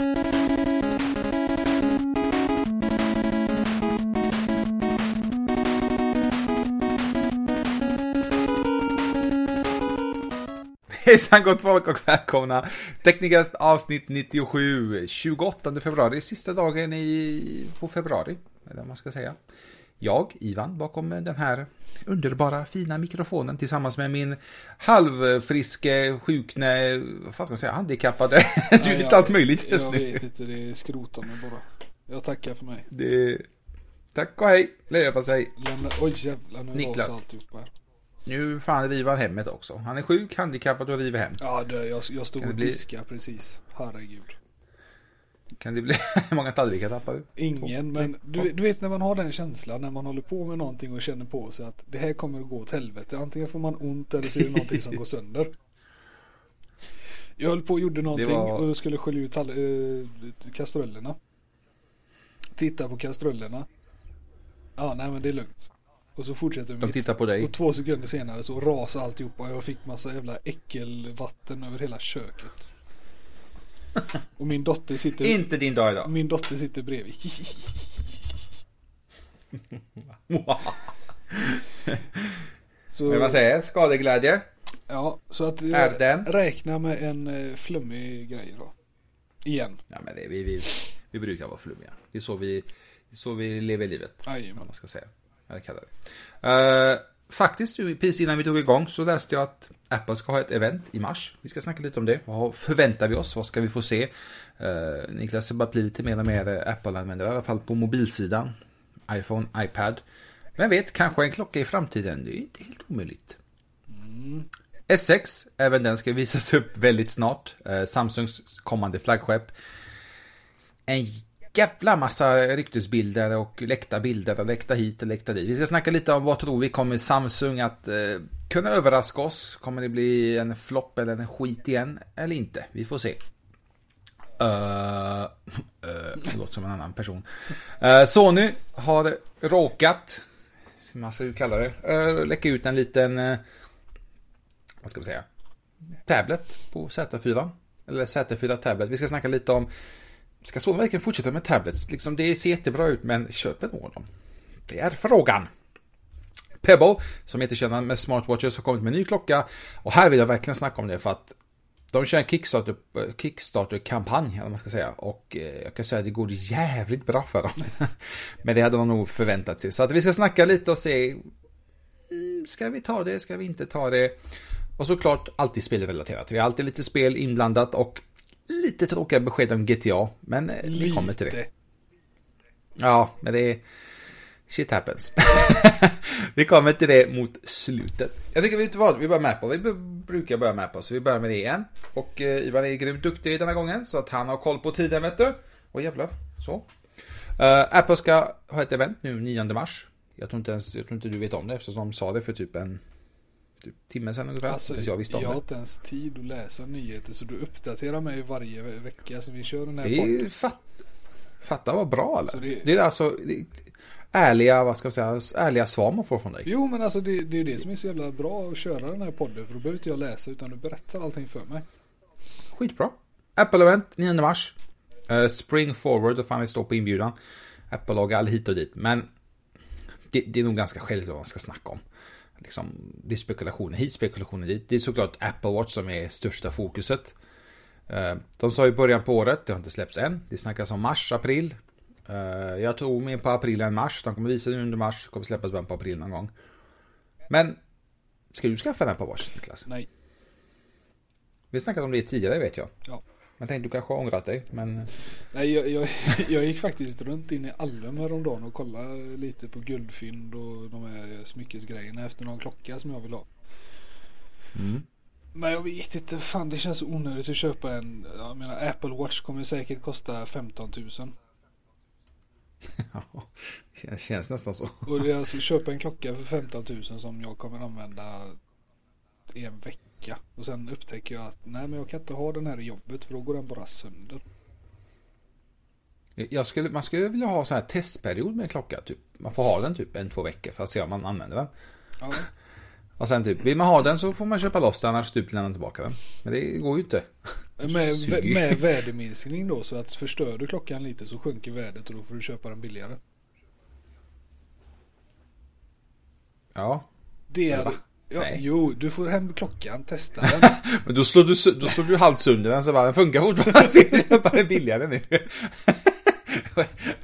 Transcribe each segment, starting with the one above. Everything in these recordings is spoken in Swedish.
Hejsan gott folk och välkomna! Teknikast avsnitt 97, 28 februari, sista dagen i, på februari, eller vad man ska säga. Jag, Ivan, bakom den här underbara fina mikrofonen tillsammans med min halvfriske, sjukne, vad ska man säga, handikappade. Du är lite allt möjligt just Jag nu. vet inte, det skrotar mig bara. Jag tackar för mig. Det, tack och hej, leverpastej. Lämna, oj jävlar nu Niklas. rasar alltihop här. Nu fan river han hemmet också. Han är sjuk, handikappad och river hem. Ja det, jag, jag stod och bli- diskade precis. Herregud. Kan det bli, många tallrikar tappar du? Ingen men du, du vet när man har den känslan när man håller på med någonting och känner på sig att det här kommer att gå åt helvete. Antingen får man ont eller så är det någonting som går sönder. Jag höll på och gjorde någonting var- och skulle skölja ut all, äh, kastrullerna. Titta på kastrullerna. Ja nej men det är lugnt. Och så fortsätter De mitt. tittar på dig. Och två sekunder senare så rasade alltihopa och jag fick massa jävla äckelvatten över hela köket. Och min dotter sitter Inte din dag idag. Min dotter sitter bredvid. Så, Men vad säger skadeglädje? ja, så att Är den? räknar med en eh, flummig grej då. Igen. Ja, men det, vi, vi, vi brukar vara flummiga. Det är så vi, det är så vi lever livet. Jajamän. Man ska säga. Eller det. Uh, faktiskt, precis innan vi tog igång så läste jag att Apple ska ha ett event i mars. Vi ska snacka lite om det. Vad förväntar vi oss? Vad ska vi få se? Uh, Niklas börjar bli lite mer och mer eh, Apple-användare, i alla fall på mobilsidan. iPhone, iPad. Vem vet, kanske en klocka i framtiden. Det är inte helt omöjligt. S6, även den ska visas upp väldigt snart. Eh, Samsungs kommande flaggskepp. En jävla massa ryktesbilder och läckta bilder och läckta hit och läckta dit. Vi ska snacka lite om vad tror vi kommer Samsung att eh, kunna överraska oss. Kommer det bli en flopp eller en skit igen eller inte? Vi får se. Uh, det låter som en annan person. Uh, Sony har råkat, hur man ska kalla det, uh, läcka ut en liten uh, vad ska vi säga, tablet på Z4. Eller Z4 tablet. Vi ska snacka lite om, ska Sony verkligen fortsätta med tablets? Liksom det ser jättebra ut men köper någon dem? Det är frågan. Pebble, som heter kända med smartwatches, har kommit med en ny klocka. Och här vill jag verkligen snacka om det för att de kör en Kickstarter, Kickstarter-kampanj, eller man ska säga. Och eh, jag kan säga att det går jävligt bra för dem. Men det hade de nog förväntat sig. Så att vi ska snacka lite och se mm, ska vi ta det, ska vi inte ta det? Och såklart alltid spelrelaterat. Vi har alltid lite spel inblandat och lite tråkiga besked om GTA. Men eh, vi kommer till det. Ja, men det är... Shit happens. vi kommer till det mot slutet. Jag tycker, vet du vad? Vi börjar med på. Vi brukar börja med på, så vi börjar med det igen. Och eh, Ivan är grymt duktig denna gången, så att han har koll på tiden, vet du. Och jävlar, så. Uh, Apple ska ha ett event nu 9 mars. Jag tror inte ens, jag tror inte du vet om det eftersom de sa det för typ en typ, timme sedan ungefär. Alltså, tills jag visste om jag har det. inte ens tid att läsa nyheter så du uppdaterar mig varje ve- vecka så vi kör den här Det är ju fatt, fatta vad bra eller? Så Det... det- är alltså det är ärliga, vad ska man säga, ärliga svar man får från dig. Jo men alltså det, det är det som är så jävla bra att köra den här podden för då behöver inte jag läsa utan du berättar allting för mig. Skitbra. Apple Event 9 mars. Eh, spring forward, då fan det står på inbjudan. Apple-logga all hit och dit. Men det, det är nog ganska självklart vad man ska snacka om. Liksom, det är spekulationer hit, spekulationer dit. Det är såklart Apple Watch som är största fokuset. Eh, de sa i början på året, det har inte släppts än. Det snackas om mars, april. Eh, jag tror mer på april än mars. De kommer visa det under mars, kommer släppas början på april någon gång. Men, ska du skaffa den på Watch, Niklas? Nej. Vi snackade om det tidigare vet jag. Ja. Jag tänkte du kanske har ångrat dig, men... Nej, jag, jag, jag gick faktiskt runt in i Allum häromdagen och kollade lite på guldfynd och de här smyckesgrejerna efter någon klocka som jag vill ha. Mm. Men jag vet inte, fan det känns onödigt att köpa en, jag menar Apple Watch kommer säkert kosta 15 000. Ja, det känns, känns nästan så. Och det är alltså köpa en klocka för 15 000 som jag kommer använda i en vecka. Och sen upptäcker jag att nej men jag kan inte ha den här i jobbet för då går den bara sönder. Jag skulle, man skulle vilja ha så här testperiod med en klocka. Typ. Man får ha den typ en, två veckor för att se om man använder den. Ja, Och sen typ, vill man ha den så får man köpa loss den, annars stup lämna tillbaka den. Men det går ju inte. med, med värdeminskning då så att förstör du klockan lite så sjunker värdet och då får du köpa den billigare. Ja. Det är? Ja, Nej. jo, du får hem klockan, testa den. Men då slår du, då slår du halvt sönder den så bara, den funkar fortfarande. Så jag köpa den billigare nu.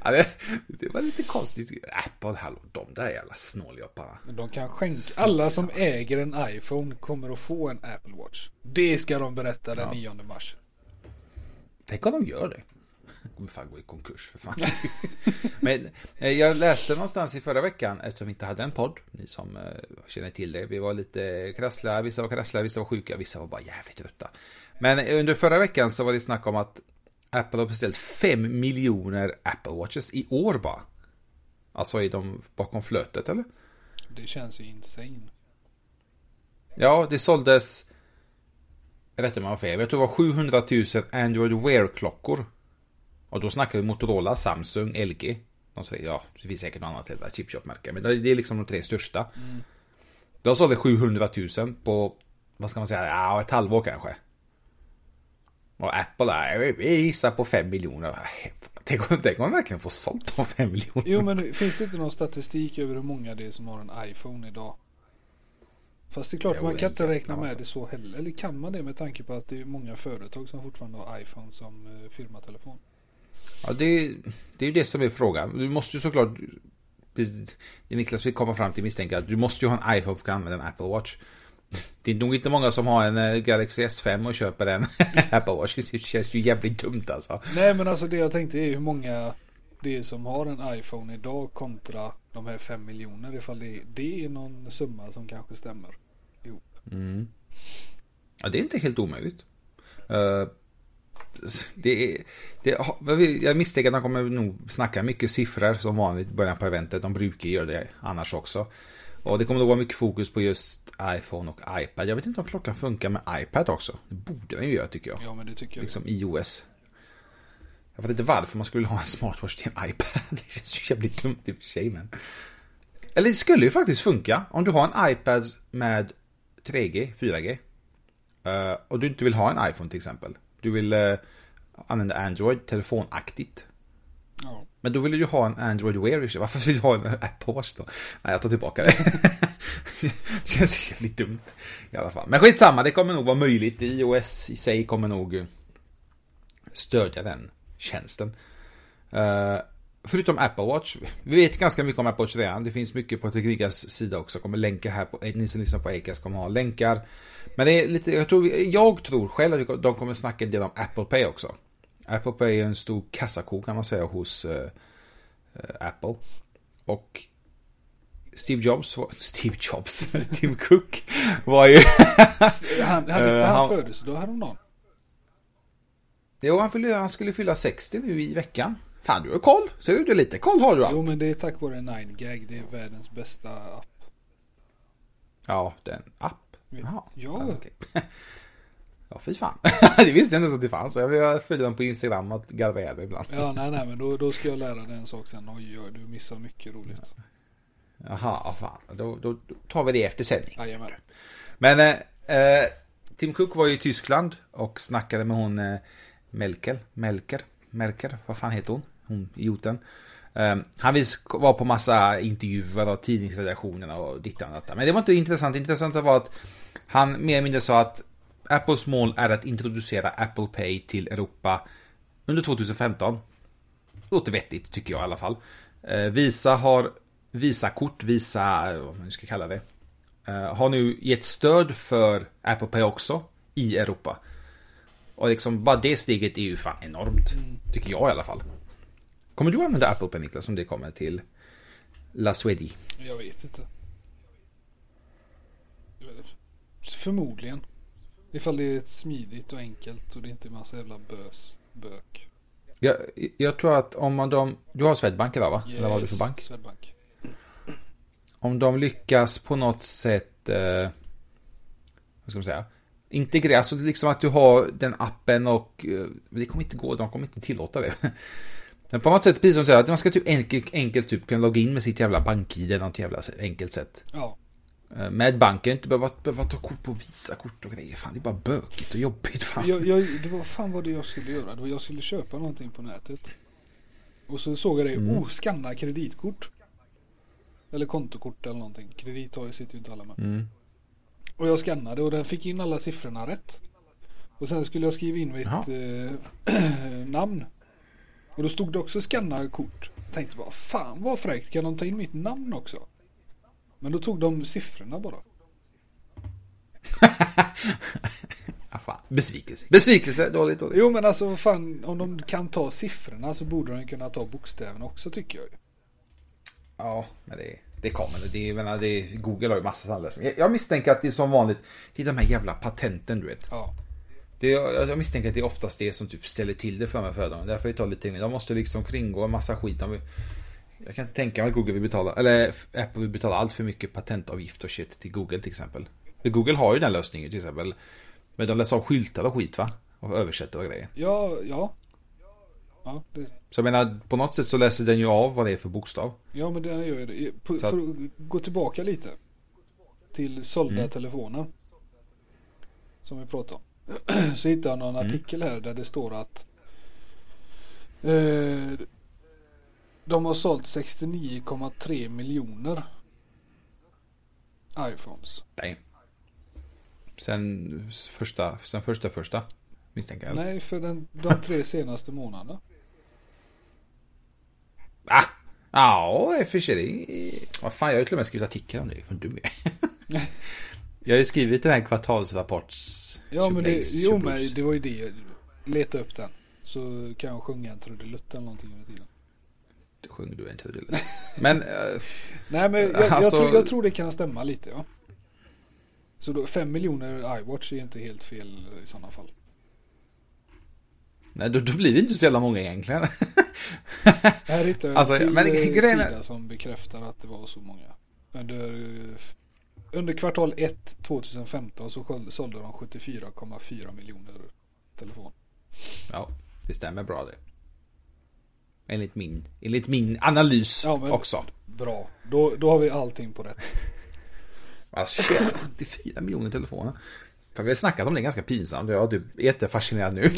ja, det, det var lite konstigt. Apple, hallå, de där jävla snåljåparna. Men de kan skänka, alla som äger en iPhone kommer att få en Apple Watch. Det ska de berätta den Ja. 9 mars. Tänk om de gör det. Kommer fan gå i konkurs för fan. Men eh, jag läste någonstans i förra veckan, eftersom vi inte hade en podd, ni som eh, känner till det. Vi var lite krassliga, vissa var krassliga, vissa var sjuka, vissa var bara jävligt trötta. Men under förra veckan så var det snack om att Apple har beställt 5 miljoner Apple Watches i år bara. Alltså är de bakom flötet eller? Det känns ju insane. Ja, det såldes... Rätta mig om jag har fel, jag tror det var 700 000 Android Wear-klockor. Och då snackar vi Motorola, Samsung, LG. De tre, ja, det finns säkert något annat till chipshop-märke. Men det är liksom de tre största. De sålde 700 000 på, vad ska man säga, ja, ett halvår kanske. Och Apple är, vi gissar på 5 miljoner. Tänk om, tänk om man verkligen får sålt de 5 miljoner. Jo men finns det inte någon statistik över hur många det är som har en iPhone idag? Fast det är klart Jo, man kan inte räkna med alltså. det så heller. Eller kan man det med tanke på att det är många företag som fortfarande har iPhone som eh, firmatelefon? Ja, det, det är ju det som är frågan. Du måste ju såklart... Det Niklas vill komma fram till misstänker att du måste ju ha en iPhone för att kunna använda en Apple Watch. Det är nog inte många som har en eh, Galaxy S5 och köper en Apple Watch. Det känns ju jävligt dumt alltså. Nej men alltså det jag tänkte är hur många det är som har en iPhone idag kontra de här 5 miljoner ifall det, det är någon summa som kanske stämmer ihop. Mm. Ja, det är inte helt omöjligt. Eh, det är, det, jag misstänker att de kommer nog snacka mycket siffror som vanligt i början på eventet. De brukar göra det annars också. Och det kommer nog vara mycket fokus på just iPhone och iPad. Jag vet inte om klockan funkar med iPad också. Det borde den ju göra tycker jag. Ja men det tycker jag. Liksom iOS. Jag vet inte varför man skulle ha en smartwatch till en iPad. Det känns ju jävligt dumt i och för sig men. Eller det skulle ju faktiskt funka. Om du har en iPad med 3G, 4G. eh, och du inte vill ha en iPhone till exempel. Du vill eh, använda Android telefonaktigt. Ja. Men då vill du ju ha en Android Wear. Varför vill du ha en Apple Watch då? Nej, jag tar tillbaka det. känns jävligt dumt. I alla fall. Men skitsamma, det kommer nog vara möjligt. iOS i sig kommer nog eh, stödja den tjänsten. Eh, förutom Apple Watch. Vi vet ganska mycket om Apple Watch redan. Det finns mycket på Teknikas sida också. Kommer länkar här på, ni som lyssnar på Acast kommer ha länkar. Men det är lite, jag tror, jag tror själv att de kommer snacka en del om Apple Pay också. Apple Pay är en stor kassako kan man säga hos eh, eh, Apple. Och Steve Jobs, var, Steve Jobs, Tim Cook var ju... Han, hade inte Eh, han han- födelsedag häromdagen? jo, han, fyllde, han skulle fylla 60 nu i veckan. Fan, du har koll. Ser du det lite? Koll har du allt. Jo men det är tack vare 9gag. Det är världens bästa app. Ja, den app. Jaha. Ja. okej. Ja, fy fan. det visste jag inte ens att det fanns. Jag följer den på Instagram och garvar ihjäl ibland. Ja nej nej men då, då ska jag lära dig en sak sen. Oj oj du missar mycket roligt. Jaha, ja, fan. Då, då, då tar vi det efter sändning. Jajamän. Men eh, eh, Tim Cook var ju i Tyskland och snackade med hon eh, Melker, Melker, Merker, vad fan heter hon? Hon idioten. Eh, han var på massa intervjuer och tidningsredaktionerna och dittan och detta. Men det var inte intressant. Det intressanta var att han mer eller mindre sa att Apples mål är att introducera Apple Pay till Europa under 2015. Låter vettigt tycker jag i alla fall. Eh, Visa har Visa-kort, Visa, vad man ska kalla det. eh, Har nu gett stöd för Apple Pay också i Europa. Och liksom bara det steget är ju fan enormt. Tycker jag i alla fall. Kommer du använda Apple Pay Niklas om det kommer till La Suedi? Jag vet inte. Förmodligen. Ifall det är smidigt och enkelt och det inte är massa jävla bös, bök. Jag, jag tror att om man de... Du har Swedbank idag va? Eller vad har du för Yes, bank? Swedbank. Om de lyckas på något sätt... Eh, vad ska man säga? Integrera, alltså liksom att du har den appen och... Eh, men det kommer inte gå, de kommer inte tillåta det. Men på något sätt, precis som du säger, att man ska typ enkelt, enkelt typ kunna logga in med sitt jävla bank-id eller något jävla enkelt sätt. Ja. Eh, Med banken, inte behöva, behöva ta kort på Visa-kort och grejer. Fan, det är bara bökigt och jobbigt. Fan. Jag, jag, det var fan vad det jag skulle göra. Det var jag skulle köpa någonting på nätet. Och så såg jag det. Mm. Oh, skanna kreditkort. Eller kontokort eller någonting. Kredit har ju sitter ju inte alla med. Mm. Och jag skannade och den fick in alla siffrorna rätt. Och sen skulle jag skriva in mitt eh, namn. Och då stod det också skanna kort. Jag tänkte bara fan vad fräckt kan de ta in mitt namn också? Men då tog de siffrorna bara. Ah, fan. Besvikelse. Besvikelse, dåligt, dåligt. Jo men alltså fan om de kan ta siffrorna så borde de kunna ta bokstäverna också tycker jag. Ja, men det, det kommer. Det, menar, det, Google har ju massa sådana lösningar. Jag, jag misstänker att det är som vanligt. Det är de här jävla patenten, du vet. Ja. Det, jag, misstänker att det är oftast det som typ ställer till det för mig för dem. Därför det tar lite tid. De måste liksom kringgå en massa skit. De jag kan inte tänka mig att Google vill betala, eller Apple vill betala allt för mycket patentavgift och shit till Google till exempel. För Google har ju den lösningen till exempel. Men de läser av skyltar och skit va? Och översätter och grejer. Ja, ja. Ja, det, Så jag menar, på något sätt så läser den ju av vad det är för bokstav. ja men den gör ju det. På, att- För att gå tillbaka lite. Till sålda Mm. telefoner. Som vi pratade om. Så hittade jag någon Mm. artikel här där det står att eh, de har sålt 69,3 miljoner iPhones. Nej. Sen första, sen första första. Misstänker jag. Nej, för den, de tre senaste månaderna. Ah! Ja, i och för sig. Vad fan, jag har ju till och med skrivit artikel om det. Vad dum jag är. Jag har ju skrivit den här kvartalsrapports... Ja men det, jo, men det var ju det. Leta upp den. Så kan jag sjunga en trudelutt eller någonting under tiden. Det sjunger du en trudelutt. Men... eh, Nej men jag, jag, Alltså- tror, jag tror det kan stämma lite ja. Så då 5 miljoner iWatch är inte helt fel i sådana fall. nej, då, då blir det inte så jävla många egentligen. Här hittar jag Alltså, till men grejen sida som bekräftar att det var så många. Under, under kvartal 1 2015 så sålde de 74,4 miljoner telefon. Ja, det stämmer bra det. Enligt min, enligt min analys Ja, också. Bra, då, då har vi allting på rätt. Alltså, shit, 74 miljoner telefoner. För vi har snackat om det ganska pinsamt. Jag är typ jättefascinerad nu.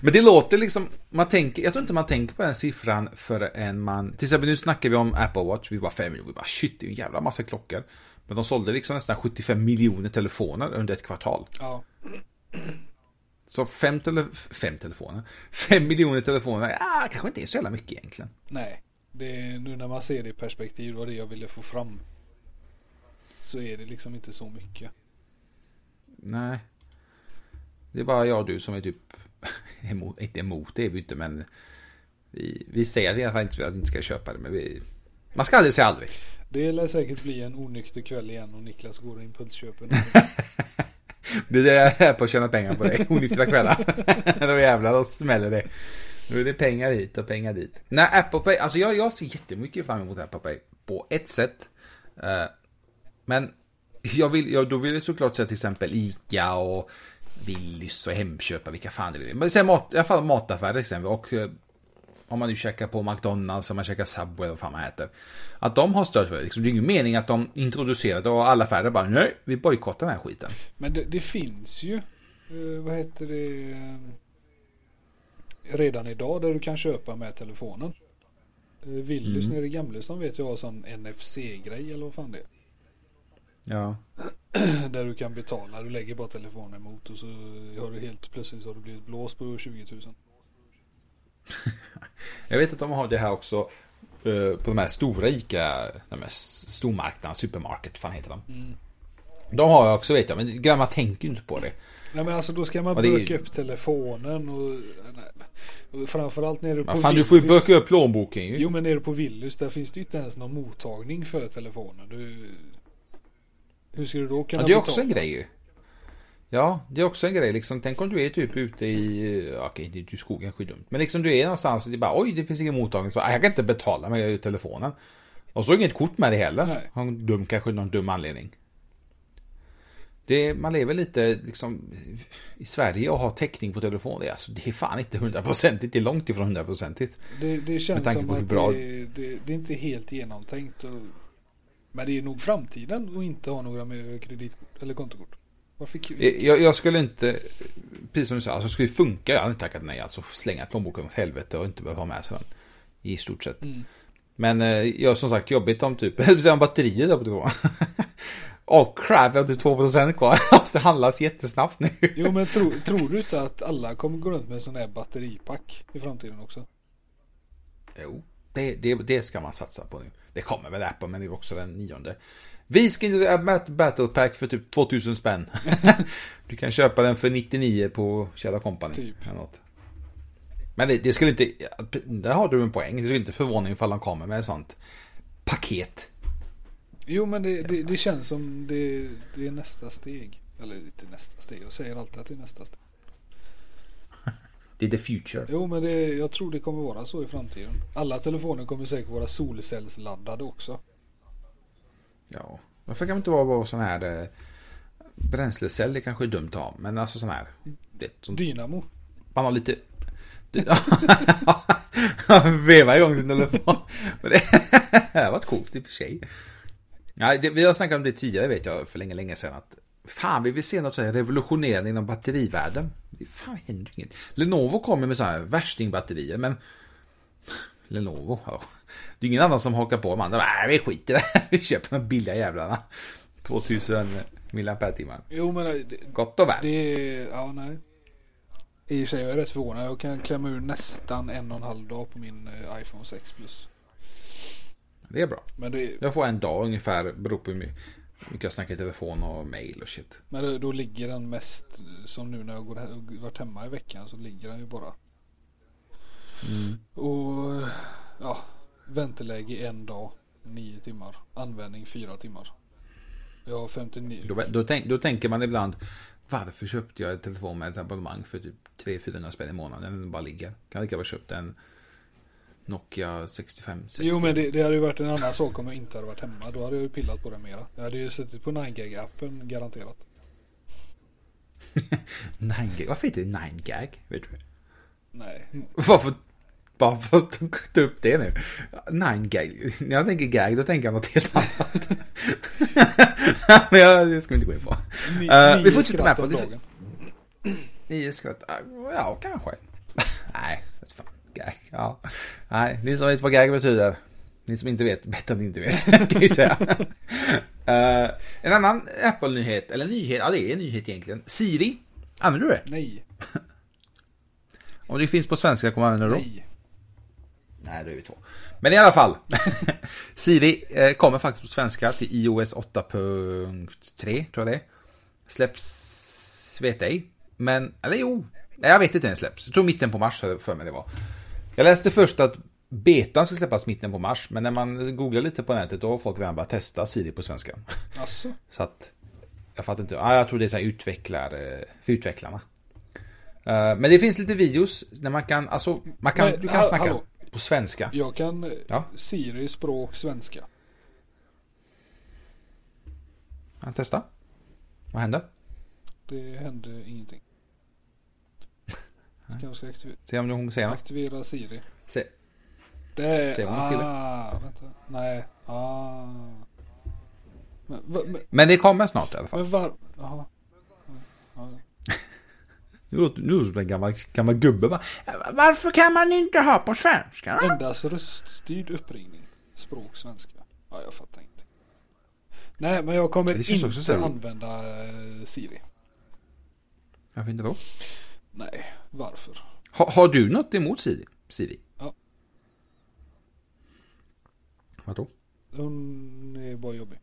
Men det låter liksom, man tänker, jag tror inte man tänker på den siffran förrän man, till exempel nu snackar vi om Apple Watch, vi bara 5 miljoner, vi bara shit, det är en jävla massa klockor. Men de sålde liksom nästan 75 miljoner telefoner under ett kvartal. Ja, Så fem, tele, fem telefoner, 5 miljoner telefoner, ja, kanske inte är så jävla mycket egentligen. nej. Det är, nu när man ser det i perspektiv var det jag ville få fram. Så är det liksom inte så mycket. Nej. Det är bara jag och du som är typ emot, inte emot det är vi inte men vi, vi säger i alla fall inte att vi inte ska köpa det men vi man ska aldrig säga aldrig. Det lär säkert bli en onykter kväll igen och Niklas går och impulsköper. Det är det jag är på att tjäna pengar på det. Onyktra kvällar. Då jävlar, då smäller det. Nu är det pengar hit och pengar dit. Nej, Apple Pay, alltså jag, jag ser jättemycket fram emot Apple Pay. På ett sätt. Eh, Men jag vill, jag, då vill jag såklart säga till exempel Ica och Willys och Hemköp och vilka fan det är. Men säg mat, i alla fall mataffärer till exempel. Och eh, om man nu käkar på McDonalds, om man käkar Subway vad fan man äter. Att de har stöd för det. Liksom, det är ingen mening att de introducerar det och alla affärer bara nej, vi bojkottar den här skiten. Men det, det finns ju, eh, vad heter det, eh, redan idag där du kan köpa med telefonen. Eh, Willys Mm. nere i Gamlestan vet jag har sån NFC-grej eller vad fan det är. Ja. Där du kan betala. Du lägger bara telefonen emot och så har du helt plötsligt så har du blivit blås på 20 000. Jag vet att de har det här också eh, på de här stora ICA, de här stormarknaderna, supermarket, fan heter de. Mm. De har jag också vet jag, men grabbar tänker ju inte på det. Nej men alltså då ska man det är- böka upp telefonen och, nej, och framförallt nere på Men fan, du får ju Willys- böka upp plånboken ju. Jo men nere på Willys där finns det ju inte ens någon mottagning för telefonen. Du, hur ska du då kunna Ja, det är också betala? en grej ju. Ja, det är också en grej liksom. Tänk om du är typ ute i, okej, ute i skogen, kanske dumt. Men liksom du är någonstans och det bara, oj, det finns ingen mottagning. Så, "Ah, jag kan inte betala med telefonen. Och så inget kort med det heller. Nej. Har en dum, kanske någon dum anledning. Det, man lever lite liksom i Sverige och har täckning på telefon. Det är, alltså, det är fan inte hundraprocentigt. Det är långt ifrån hundraprocentigt. Det, det känns som att bra- det, det, det är inte helt genomtänkt. Och, men det är nog framtiden att inte ha några med kreditkort eller kontokort. Varför kul? Jag, jag skulle inte, precis som du sa, alltså skulle det funka, jag hade inte tackat nej. Alltså slänga plånboken åt helvete och inte behöva ha med sig den. I stort sett. Mm. Men eh, jag som sagt jobbigt om typ, om batteriet där på telefonen. Åh crap, jag har typ 2% kvar. Alltså det handlas jättesnabbt nu. Jo men tro, tror du inte att alla kommer gå runt med sån här batteripack i framtiden också? Jo, det, det, det ska man satsa på nu. Det kommer väl Apple, men det är också den nionde. Vi ska inte ett Battle Pack för typ 2000 spänn. du kan köpa den för 99 på Kjell Company. Typ. Men det, det skulle inte, där har du en poäng. Det skulle inte förvåna ifall de kommer med ett sånt paket. Jo men det, det, det känns som det, det är nästa steg. Eller inte nästa steg. Jag säger alltid att det är nästa steg. Det är the future. Jo men det, jag tror det kommer vara så i framtiden. Alla telefoner kommer säkert vara solcellsladdade också. Ja, varför kan det inte vara bara sån här eh, bränslecell? Det kanske är dumt att ha, men alltså sån här. Det, som, Dynamo. man har lite... Veva igång sin telefon. Det har varit coolt i och för sig. Nej, det, vi har snackat om det tidigare vet jag för länge, länge sedan. Att fan, vi vill se något så här revolutionerande inom batterivärlden. Det fan händer inget. Lenovo kommer med så här värstingbatterier, men Lenovo, ja. Det är ingen annan som hakar på. Man, nej, vi skiter i det. Vi köper de billiga jävlarna. 2000 mAh. Jo men det, Gott och väl. det ja nej. I och för sig jag är rätt förvånad. Jag kan klämma ur nästan en och en halv dag på min eh, iPhone 6 plus. Det är bra. Men, det, Jag får en dag ungefär, beror på hur mycket mycket jag snackar i telefon och mail och shit. men då ligger den mest som nu när jag går, varit hemma i veckan så ligger den ju bara. Och ja, vänteläge en dag, nio timmar. Användning fyra timmar. Jag har 59. Då, då, tänk, då tänker man ibland, varför köpte jag en telefon med ett abonnemang för typ 300-400 spänn i månaden? Den bara ligger. Kan lika väl köpt en Nokia 6560. Jo men det, det hade ju varit en annan sak om jag inte hade varit hemma. Då hade jag ju pillat på det mera. Jag hade ju suttit på 9gag-appen garanterat. 9gag. Varför heter det 9gag? Vet du? Nej. Varför? Bara för att ta upp det nu. 9gag. När jag tänker gag, då tänker jag något helt annat. Men jag, det ska vi inte gå in på. Ni, Eh, vi fortsätter med på det. Nio skratt. Ja, kanske. Nej, fan. Gag. Ja. Nej, ni som vet vad gag betyder. Ni som inte vet, bättre än ni inte vet. kan jag säga. Eh, en annan Apple-nyhet, eller nyhet, ja det är en nyhet egentligen. Siri. Använder du det? Nej. Om det finns på svenska, kommer du använda det då? Nej. Nej, då är vi två. Men i alla fall. Siri eh, kommer faktiskt på svenska till iOS 8.3 tror jag det är. Släpps, vet ej. Men, eller jo. Nej, jag vet inte när det släpps. Jag tror mitten på mars för, för mig det var. Jag läste först att betan ska släppas mitten på mars. Men när man googlar lite på nätet då har folk redan börjat testa Siri på svenska. Alltså. Så att jag fattar inte. Ah, jag tror det är så här utvecklar, eh, för utvecklarna. Eh, men det finns lite videos när man kan, alltså, man kan, Men, du kan ha- snacka hallå. på svenska. Jag kan eh, Ja. Siri språk svenska. Testa. Vad händer? Det hände ingenting. Kanske ska aktivera, Se om hon säger aktivera Siri. Se. Det är... Ser hon till det? ah, vänta. Nej. Ah. Men, va, men, Men det kommer snart i alla fall. men var... Jaha. Ja, Nu låter det som en gammal, gammal gubbe va? Varför kan man inte ha på svenska? Endast röststyrd uppringning. Språk svenska. Ja, jag fattar inte. Nej, men jag kommer inte använda eh, Siri. Varför inte då? Nej, varför? Ha, har du något emot Siri? Siri? Ja. Vadå? Hon är bara jobbig.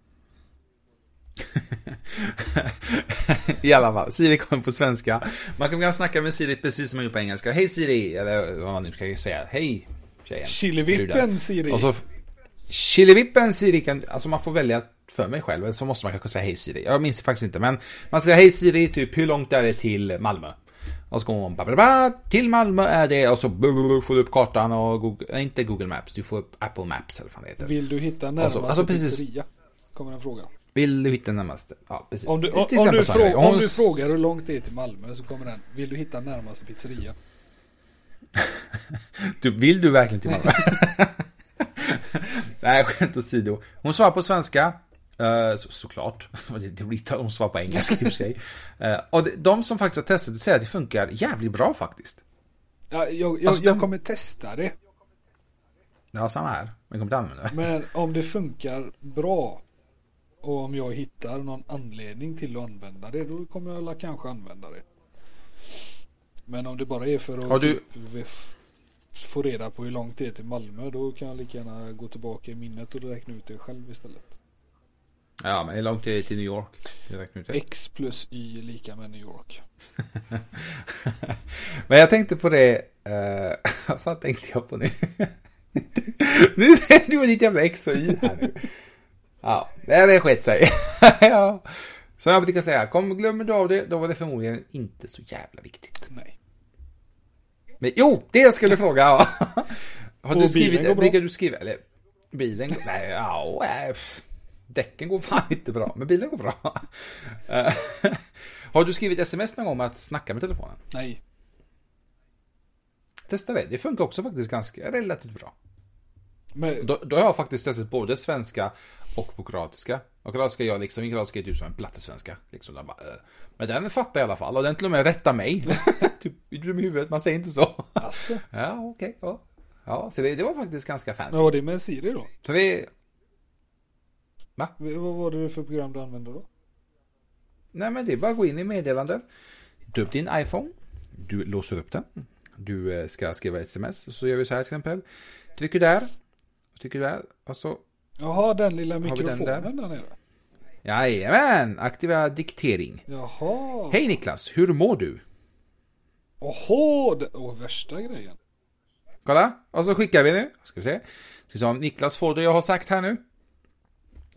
I alla fall, Siri kommer på svenska. Man kan snacka med Siri precis som man gör på engelska. Hej Siri, eller vad man nu ska säga. Hej tjejen. Chilivippen Siri. Och så Chilivippen Siri kan, alltså man får välja för mig själv, så måste man kanske säga hej Siri. Jag minns faktiskt inte, men man ska säga hej Siri, typ hur långt är det till Malmö? Och så går man ba, ba, ba, till Malmö är det, och så får du upp kartan och Google, inte Google Maps, du får upp Apple Maps eller vad det heter. Vill du hitta närmaste Alltså- alltså precis- pizzeria? Kommer en fråga. Vill du hitta närmaste? Ja, precis. Om du, om, om, du frågar, om hon- du frågar hur långt det är till Malmö så kommer den. Vill du hitta närmaste pizzeria? Du, vill du verkligen till Malmö? Nej, skämt åsido. Hon svarar på svenska. Eh, så, såklart. Det blir hon svarar på engelska i och för sig. Eh, och de, de som faktiskt har testat det säger att det funkar jävligt bra faktiskt. Ja, jag, jag, Alltså, jag den- kommer testa det. Ja, samma här. Men kommer inte använda det. Men om det funkar bra och om jag hittar någon anledning till att använda det då kommer jag kanske använda det. Men om det bara är för att du- typ, få reda på hur långt det är till Malmö då kan jag lika gärna gå tillbaka i minnet och räkna ut det själv istället. Ja, men långt är det till New York? Det det. X plus Y lika med New York. Men jag tänkte på det. eh, Vad fan tänkte jag på nu? nu är du ditt jävla X och Y här nu. Ja, det det skett sig. ja. Så jag brukar säga, kom glömmer du av det, då var det förmodligen inte så jävla viktigt. Nej. Men jo, det jag skulle fråga. ja. Har du skrivit, brukar du skriva, eller bilen, nej, ja. Däcken går fan inte bra, men bilen går bra. Eh, Har du skrivit sms någon gång med att snacka med telefonen? Nej. Testa det, det funkar också faktiskt ganska relativt bra. Men, Då, då har jag faktiskt testat både svenska och på kroatiska. Och kroatiska jag liksom, kroatiska är du som en plattesvenska. Liksom, bara, eh. Men den fattar i alla fall och den till och med rättar mig. typ, i huvudet? Man säger inte så. alltså, ja, okej. ja. ja, så det, det var faktiskt ganska fancy. vad var det med Siri då? Så det... Va? Vad var det för program du använde då? Nej men det är bara att gå in i meddelanden. Du upp din iPhone. Du låser upp den. Du eh, ska skriva ett sms. Så gör vi så här till exempel. Trycker där. Trycker där. Och så Jaha, den lilla vi den där? mikrofonen där nere. Jajamän! Aktivera diktering. Jaha. Hej Niklas, hur mår du? Oho, det, åh, värsta grejen. Kolla, och så skickar vi nu. Ska vi se. Ska vi se om Niklas får det jag har sagt här nu.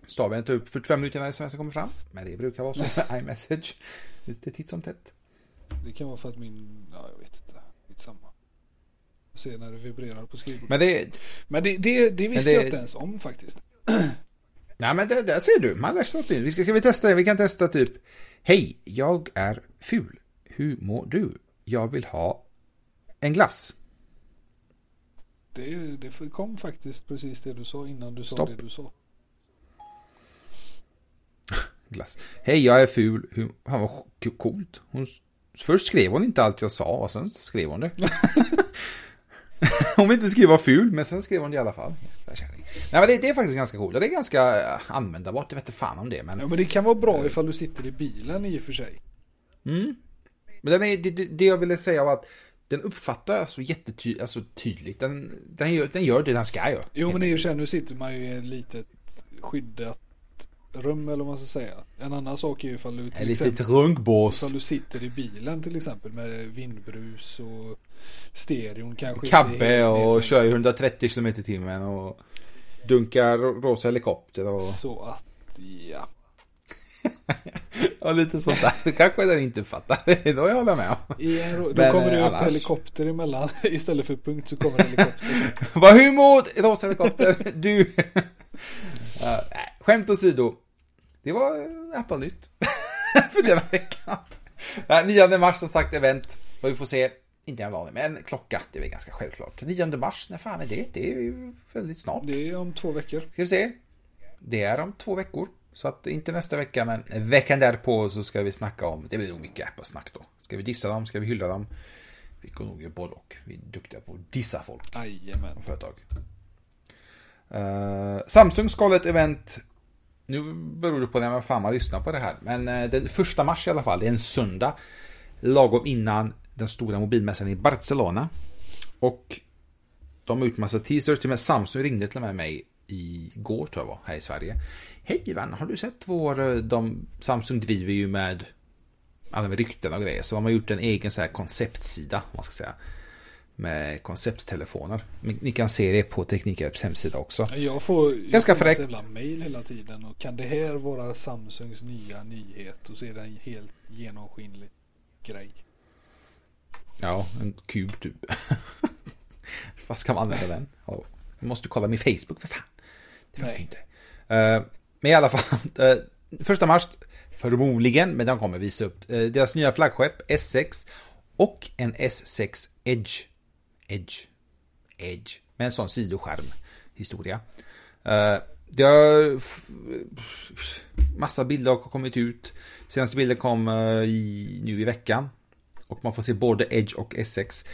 Staven tar upp 45 minuter när sms kommer fram. Men det brukar vara så med iMessage. Lite titt som tätt. Det kan vara för att min, ja jag vet inte, lite samma. Se när det vibrerar på skrivbordet. Men det... Men det, det, det visste det- jag inte ens om faktiskt. Nej men det, där ser du, man lär sig något nytt. Vi ska, ska vi testa? Vi kan testa typ. Hej, jag är ful. Hur mår du? Jag vill ha en glass. Det, det kom faktiskt precis det du sa innan du sa Stopp. det du sa. glass. Hej, jag är ful. Hur... Han var coolt. Hon... Först skrev hon inte allt jag sa och sen skrev hon det. hon vill inte skriva ful, men sen skrev hon det i alla fall. Nej, men det, det är faktiskt ganska coolt. Det är ganska eh, användbart. Jag vet inte fan om det, men... Ja men det kan vara bra ifall du sitter i bilen i och för sig. Mm. Men den är, det, det, jag ville säga var att den uppfattar alltså jättetydligt, alltså tydligt. Den, den, gör, den gör det den ska göra. Jo men i och för sig nu sitter man ju i ett litet skyddat rum eller vad man ska säga. En annan sak är ju ifall du till exempel runkbås. ifall du sitter i bilen till exempel med vindbrus och stereon kanske Kabbe och kör i 130 km i timmen och dunkar ro- rosa helikopter och, Så att ja. och lite sånt där. Det kanske den inte fattar. Det håller jag med om. En, då Men, kommer det eh, upp annars- helikopter emellan. Istället för punkt så kommer helikopter. Vad humor, rosa helikopter, du. uh, skämt åsido. Det var uh, Apple-nytt. För denna veckan. Uh, 9 mars som sagt event. Och vi får se. Inte en aning, men en klocka. Det är väl ganska självklart. 9 mars, när fan är det? Det är ju väldigt snart. Det är om två veckor. Ska vi se. Det är om två veckor. Så att inte nästa vecka, men veckan därpå så ska vi snacka om, det blir nog mycket Apple-snack då. Ska vi dissa dem? Ska vi hylla dem? Vi går nog göra både och. Vi är duktiga på att dissa folk Jajamän. och företag. Uh, Samsung ska hålla ett event nu beror det på när man fan man lyssnar på det här. Men eh, den första mars i alla fall, det är en söndag. Lagom innan den stora mobilmässan i Barcelona. Och de har gjort massa teasers, till och med Samsung ringde till och med mig igår tror jag var, här i Sverige. Hej vän, har du sett vår, eh, de, Samsung driver ju med alla med rykten och grejer, så de har gjort en egen så här konceptsida, man ska säga. Med koncepttelefoner. Ni kan se det på Teknikhjälps hemsida också. Jag får Ganska jag får fräckt. mail hela tiden och kan det här vara Samsungs nya nyhet och så är det en helt genomskinlig grej. Ja, en kub typ. Vad ska man använda den? Ja, jag måste kolla min Facebook för fan. Det funkar inte. Eh, men i alla fall, uh, första mars, förmodligen, men de kommer visa upp eh, deras nya flaggskepp S6 och en S6 Edge. Edge. Edge. Med en sån sidoskärm historia. Uh, det har massa bilder har kommit ut. Senaste bilden kom eh, i, nu i veckan. Och man får se både Edge och S6.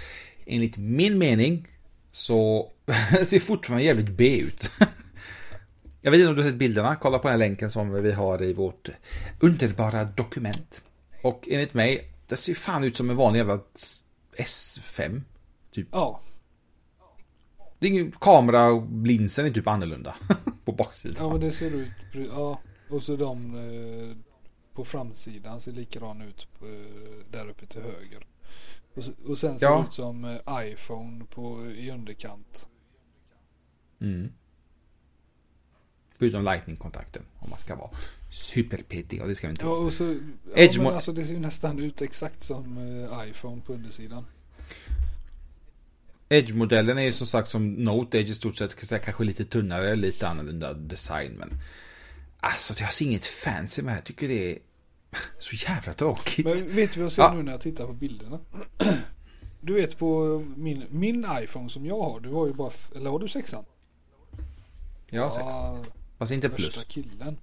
Enligt min mening så ser fortfarande jävligt B ut. Jag vet inte om du har sett bilderna. Kolla på den här länken som vi har i vårt underbara dokument. Och enligt mig, det ser fan ut som en vanlig jävla S5. Typ. Ja, Det är ingen kamera, linsen är typ annorlunda. på baksidan. ja men det ser ut. Ja, och så de eh, på framsidan ser likadan ut eh, där uppe till höger. Och, och sen ser Ja. det ut som eh, iPhone på, i underkant. Mm. Förutom lightning-kontakten. Om man ska vara superpetig och det ska vi inte Ja, vara. och så, ja, Edge men alltså det ser ju nästan ut exakt som iPhone på undersidan. Edge-modellen är ju som sagt som Note Edge i stort sett jag kanske lite tunnare, lite annorlunda design. Men alltså jag ser inget fancy med det. Jag tycker det är så jävla tråkigt. Men vet du vad jag ser Ja. nu när jag tittar på bilderna? Du vet på min, min iPhone som jag har, du har ju bara, eller har du sexan? Ja, sex. Ja, Fast inte värsta plus. killen.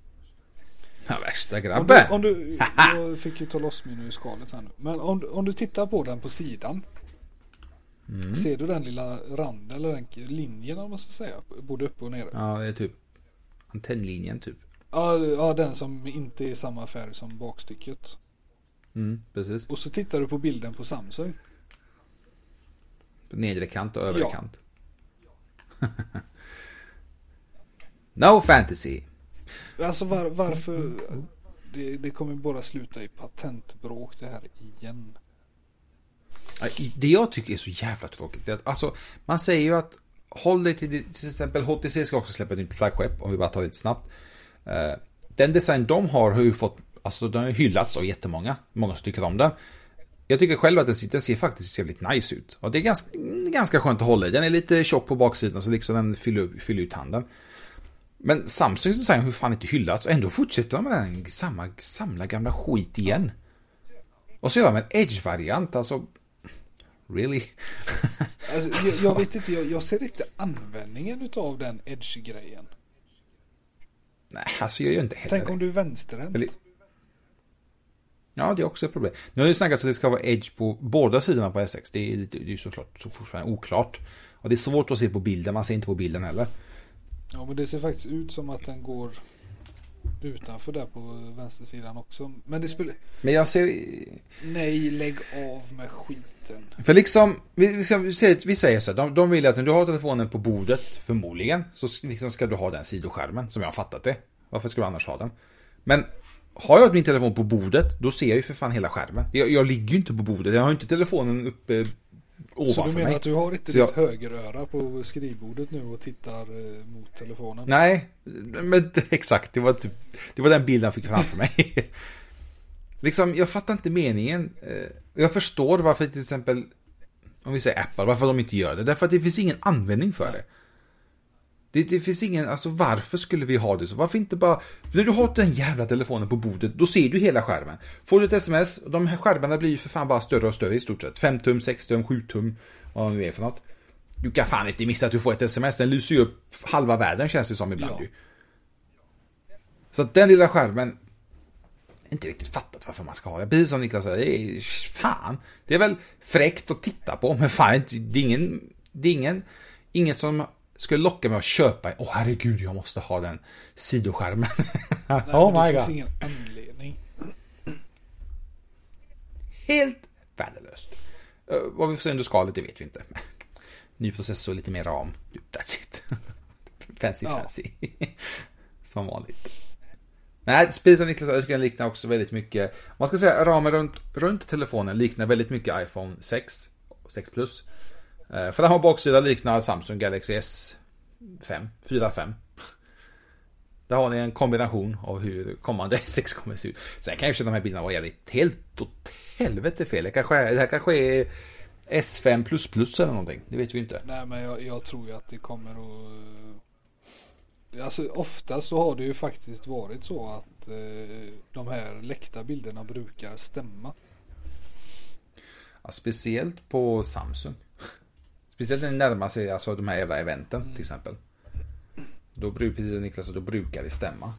Ja, värsta Om du, grabben. om du, jag fick ju ta loss min ur skalet här nu. Men om, om du tittar på den på sidan. Mm. Ser du den lilla randen eller den linjen vad man ska säga? Både uppe och nere. Ja, det är typ antennlinjen typ. Ja, ja, den som inte är samma färg som bakstycket. Mm, precis. Och så tittar du på bilden på Samsung. Nedre kant och övre Ja. kant. no fantasy. Alltså var, varför? Det, det kommer bara sluta i patentbråk det här igen. Det jag tycker är så jävla tråkigt är att alltså, man säger ju att håll dig till, till exempel HTC ska också släppa ett nytt flaggskepp om vi bara tar det lite snabbt. Eh, den design de har har ju fått, alltså den har ju hyllats av jättemånga, många som tycker om den. Jag tycker själv att den ser, faktiskt ser faktiskt jävligt nice ut. Och det är ganska, ganska skönt att hålla i. Den är lite tjock på baksidan så liksom den fyller, fyller ut handen. Men Samsungs design har ju fan inte hyllats och ändå fortsätter de med den samma, samla gamla skit igen. Och så gör de en Edge-variant, alltså... Really? Alltså, jag, jag vet inte, jag, jag ser inte användningen utav den edge-grejen. Nej, alltså jag gör inte heller Tänk om du är vänsterhänt. Eller- Ja, det är också ett problem. Nu har det snackats att det ska vara Edge på båda sidorna på S6. Det är, lite, det är såklart så fortfarande oklart. Och det är svårt att se på bilden, man ser inte på bilden heller. Ja men det ser faktiskt ut som att den går utanför där på vänstersidan också. Men det spelar... Men jag ser... Nej, lägg av med skiten. För liksom, vi, vi, ska, vi, säger, vi säger så här, de, de vill att när du har telefonen på bordet, förmodligen, så liksom ska du ha den sidoskärmen, som jag har fattat det. Varför ska du annars ha den? Men har jag min telefon på bordet, då ser jag ju för fan hela skärmen. Jag, jag ligger ju inte på bordet, jag har ju inte telefonen uppe Så du menar mig. att du har inte Så jag- ditt högeröra på skrivbordet nu och tittar eh, mot telefonen? Nej, men exakt, det var, typ, det var den bilden jag fick framför mig. liksom, jag fattar inte meningen. Eh, Jag förstår varför till exempel, om vi säger Apple, varför de inte gör det. Därför att det finns ingen användning för det. Det, det finns ingen, alltså varför skulle vi ha det så? Varför inte bara, när du har den jävla telefonen på bordet, då ser du hela skärmen. Får du ett sms, de här skärmarna blir ju för fan bara större och större i stort sett. 5 tum, 6 tum, 7 tum, vad det nu är för något. Du kan fan inte missa att du får ett sms, den lyser ju upp halva världen känns det som ibland Ja. ju. Så att den lilla skärmen, inte riktigt fattat varför man ska ha det. Precis som Niklas säger, det är fan. Det är väl fräckt att titta på, men fan det är ingen, det är ingen, inget som skulle locka mig att köpa, åh oh, herregud jag måste ha den sidoskärmen. Nej, oh my det finns god. ingen anledning. Helt värdelöst. Uh, vad vi får se under skalet, det vet vi inte. Ny processor, lite mer ram. That's it. fancy Ja. fancy. Som vanligt. Nej, Speed och Niklas jag tycker den liknar också väldigt mycket. Man ska säga ramen runt, runt telefonen liknar väldigt mycket iPhone 6. 6 Plus. Eh, För den har baksida liknar Samsung Galaxy S5. 4-5. Där har ni en kombination av hur kommande S6 kommer se ut. Sen kan jag ju de här bilderna vara jävligt helt åt helvete fel. Det, kanske är, det här kanske är S5 eller någonting. Det vet vi inte. Nej men jag, jag tror ju att det kommer att... Alltså oftast så har det ju faktiskt varit så att eh, de här läckta bilderna brukar stämma. Ja, speciellt på Samsung. Speciellt när det närmar sig alltså, de här jävla eventen till exempel. Då brukar, precis som Niklas då brukar det stämma.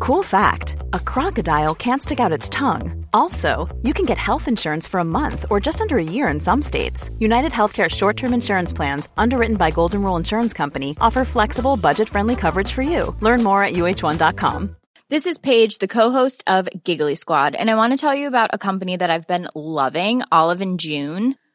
Cool fact a crocodile can't stick out its tongue. Also, you can get health insurance for a month or just under a year in some states. United Healthcare short term insurance plans, underwritten by Golden Rule Insurance Company, offer flexible, budget friendly coverage for you. Learn more at uh1.com. This is Paige, the co-host of Giggly Squad, and I want to tell you about a company that I've been loving, Olive and June.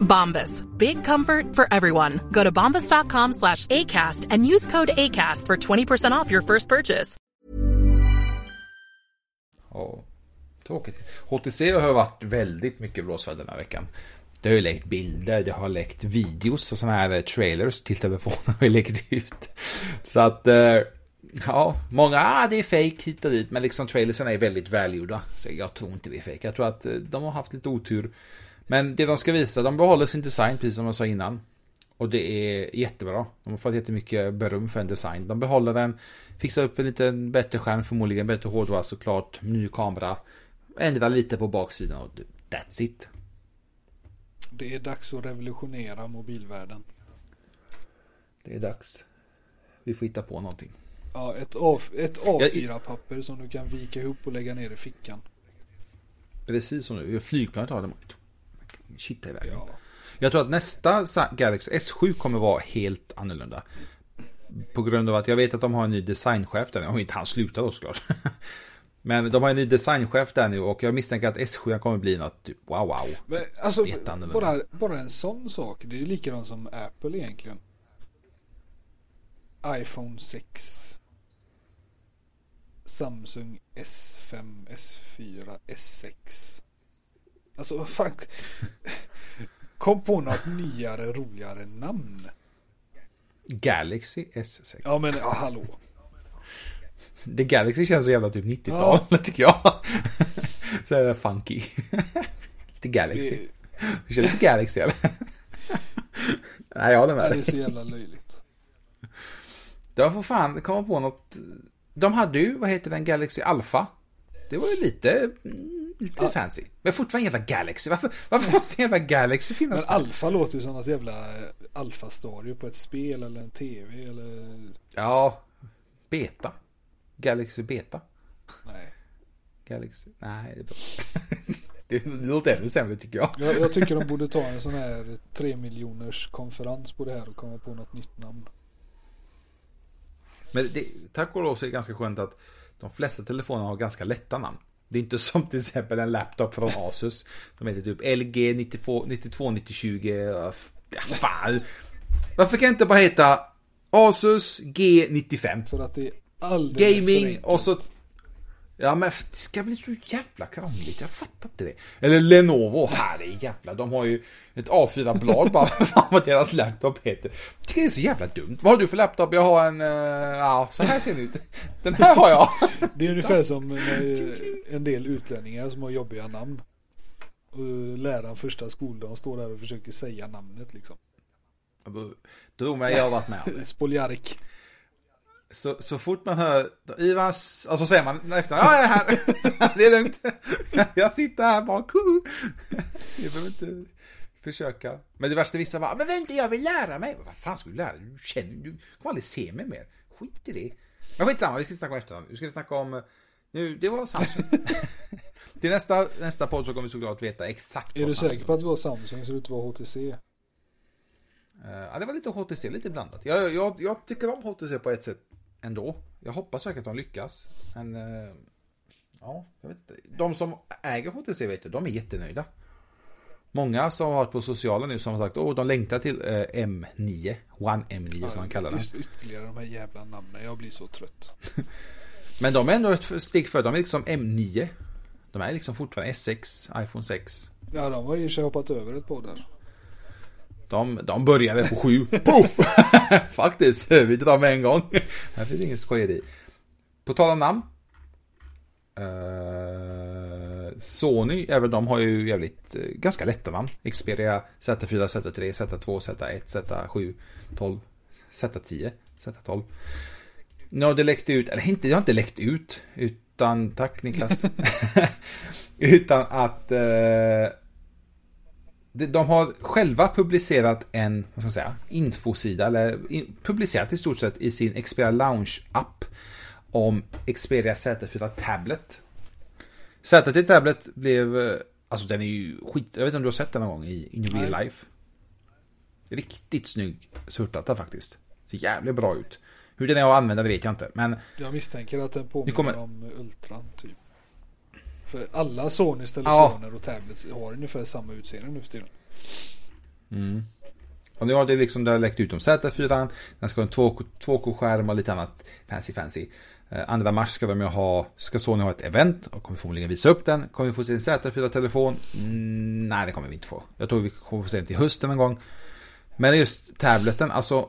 Bombas. Big comfort for everyone. Go to bombas.com slash ACAST and use code ACAST for 20% off your first purchase. Ja, tråkigt. HTC har varit väldigt mycket blåsväder den här veckan. Det har ju läckt bilder, det har läckt videos och sådana här eh, trailers till telefonen har ju läckt ut. Så att, eh, ja, många, ah det är fake hit och dit, men liksom trailersen är väldigt välgjorda. Så jag tror inte det är fake. Jag tror att eh, de har haft lite otur. Men det de ska visa, de behåller sin design precis som jag sa innan. Och det är jättebra. De har fått jättemycket beröm för en design. De behåller den, fixar upp en lite bättre skärm förmodligen, bättre hårdvara såklart, ny kamera. Ändrar lite på baksidan och that's it. Det är dags att revolutionera mobilvärlden. Det är dags. Vi får hitta på någonting. Ja, ett, A, ett A4-papper som du kan vika ihop och lägga ner i fickan. Precis som nu, flygplanet har de Shit iväg. Ja. Jag tror att nästa Galaxy S7 kommer vara helt annorlunda. På grund av att jag vet att de har en ny designchef där. Om inte han slutar då såklart. Men de har en ny designchef där nu och jag misstänker att S7 kommer bli något typ wow wow. Men alltså, bara, bara en sån sak. Det är ju likadant som Apple egentligen. iPhone 6. Samsung S5, S4, S6. Alltså vad fan. Kom på något nyare, roligare namn. Galaxy S6. Ja men ja, hallå. The Galaxy känns så jävla typ 90-tal tycker jag. så är det funky. lite Galaxy. Det, känner lite Galaxy eller? Nej, jag håller med det är dig. så jävla löjligt. De får fan komma på något. De hade ju, vad heter den, Galaxy Alpha. Det var ju lite, lite Ja. fancy. Men fortfarande en jävla Galaxy. Varför, varför måste en jävla Galaxy Men finnas? där? alfa låter ju som något jävla eh, alfa-stadie på ett spel eller en tv eller Ja, Beta. Galaxy Beta. nej. Galaxy, nej det är bra. det, låter ännu sämre tycker jag. Jag, jag tycker de borde ta en sån här tre miljoners konferens på det här och komma på något nytt namn. Men det, tack och lov så är det ganska skönt att de flesta telefoner har ganska lätta namn. Det är inte som till exempel en laptop från Asus. Som heter typ LG 92, 929020. Ja, fan. Varför kan det inte bara heta Asus G95? För att det är alldeles Gaming och så... Ja men det ska bli så jävla krångligt, jag fattar inte det. Eller Lenovo, här jävla, de har ju ett A4-blad bara för vad deras laptop heter. Jag tycker det är så jävla dumt. Vad har du för laptop? Jag har en, uh, ja så här ser den ut. Den här har jag. Det är ungefär som en del utlänningar som har jobbiga namn. Och läraren första skoldagen står där och försöker säga namnet liksom. Då, då jag har varit med om det. Spoliarik. Så, så fort man hör Ivans, alltså säger man efter, ja jag är här, det är lugnt, jag sitter här bara, jag behöver inte försöka. Men det värsta vissa bara, men vänta jag vill lära mig. Vad fan ska du lära dig? Du känner, du kommer aldrig se mig mer. Skit i det. Men skitsamma, vi ska snacka om efterhand. Nu ska vi snacka om, nu, det var Samsung. Till nästa, nästa podd så kommer vi såklart veta exakt Är vad du säker på att det var Samsung så det inte var HTC? Uh, ja, det var lite HTC, lite blandat. Jag, jag, jag tycker om HTC på ett sätt ändå. Jag hoppas verkligen att de lyckas. Men uh, ja, jag vet inte. De som äger HTC vet du, de är jättenöjda. Många som har varit på sociala nu som har sagt att de längtar till uh, M9. One M9 ja, som man kallar den. Ytterligare de här jävla namnen. Jag blir så trött. Men de är ändå ett steg för. De är liksom M9. De är liksom fortfarande S6, iPhone 6. Ja, de har ju sig hoppat över ett par där. De, de började på sju. Puff! Faktiskt, vi drar med en gång. Här finns inget skojeri. På tal om namn. Uh, Sony, även de har ju jävligt uh, ganska lätta namn. Xperia Z4, Z3, Z2, Z1, Z7, 12, Z10, Z12. Nu har det läckt ut, eller inte, det har inte läckt ut, utan, tack Niklas. utan att uh, de har själva publicerat en vad ska man säga, infosida, eller publicerat i stort sett i sin Xperia Lounge-app om Xperia Z4 Tablet. Z4 Tablet blev, eh, alltså den är ju skit, jag vet inte om du har sett den någon gång i In Real. Life. Riktigt snygg surtplatta faktiskt. Ser jävligt bra ut. Hur den är att använda det vet jag inte, men... Jag misstänker att den påminner kommer... om Ultran typ. För alla Sonys telefoner ja. och tablets har ungefär samma utseende nu för tiden. Mm. Och nu har det liksom det har läckt ut om Z4. Den ska ha en 2K-skärm och lite annat fancy fancy. Eh, andra 2 mars ska de ju ha, ska Sony ha ett event och kommer förmodligen visa upp den. Kommer vi få se en Z4-telefon? Mm, nej, det kommer vi inte få. Jag tror vi kommer få se den till hösten en gång. Men just tableten, alltså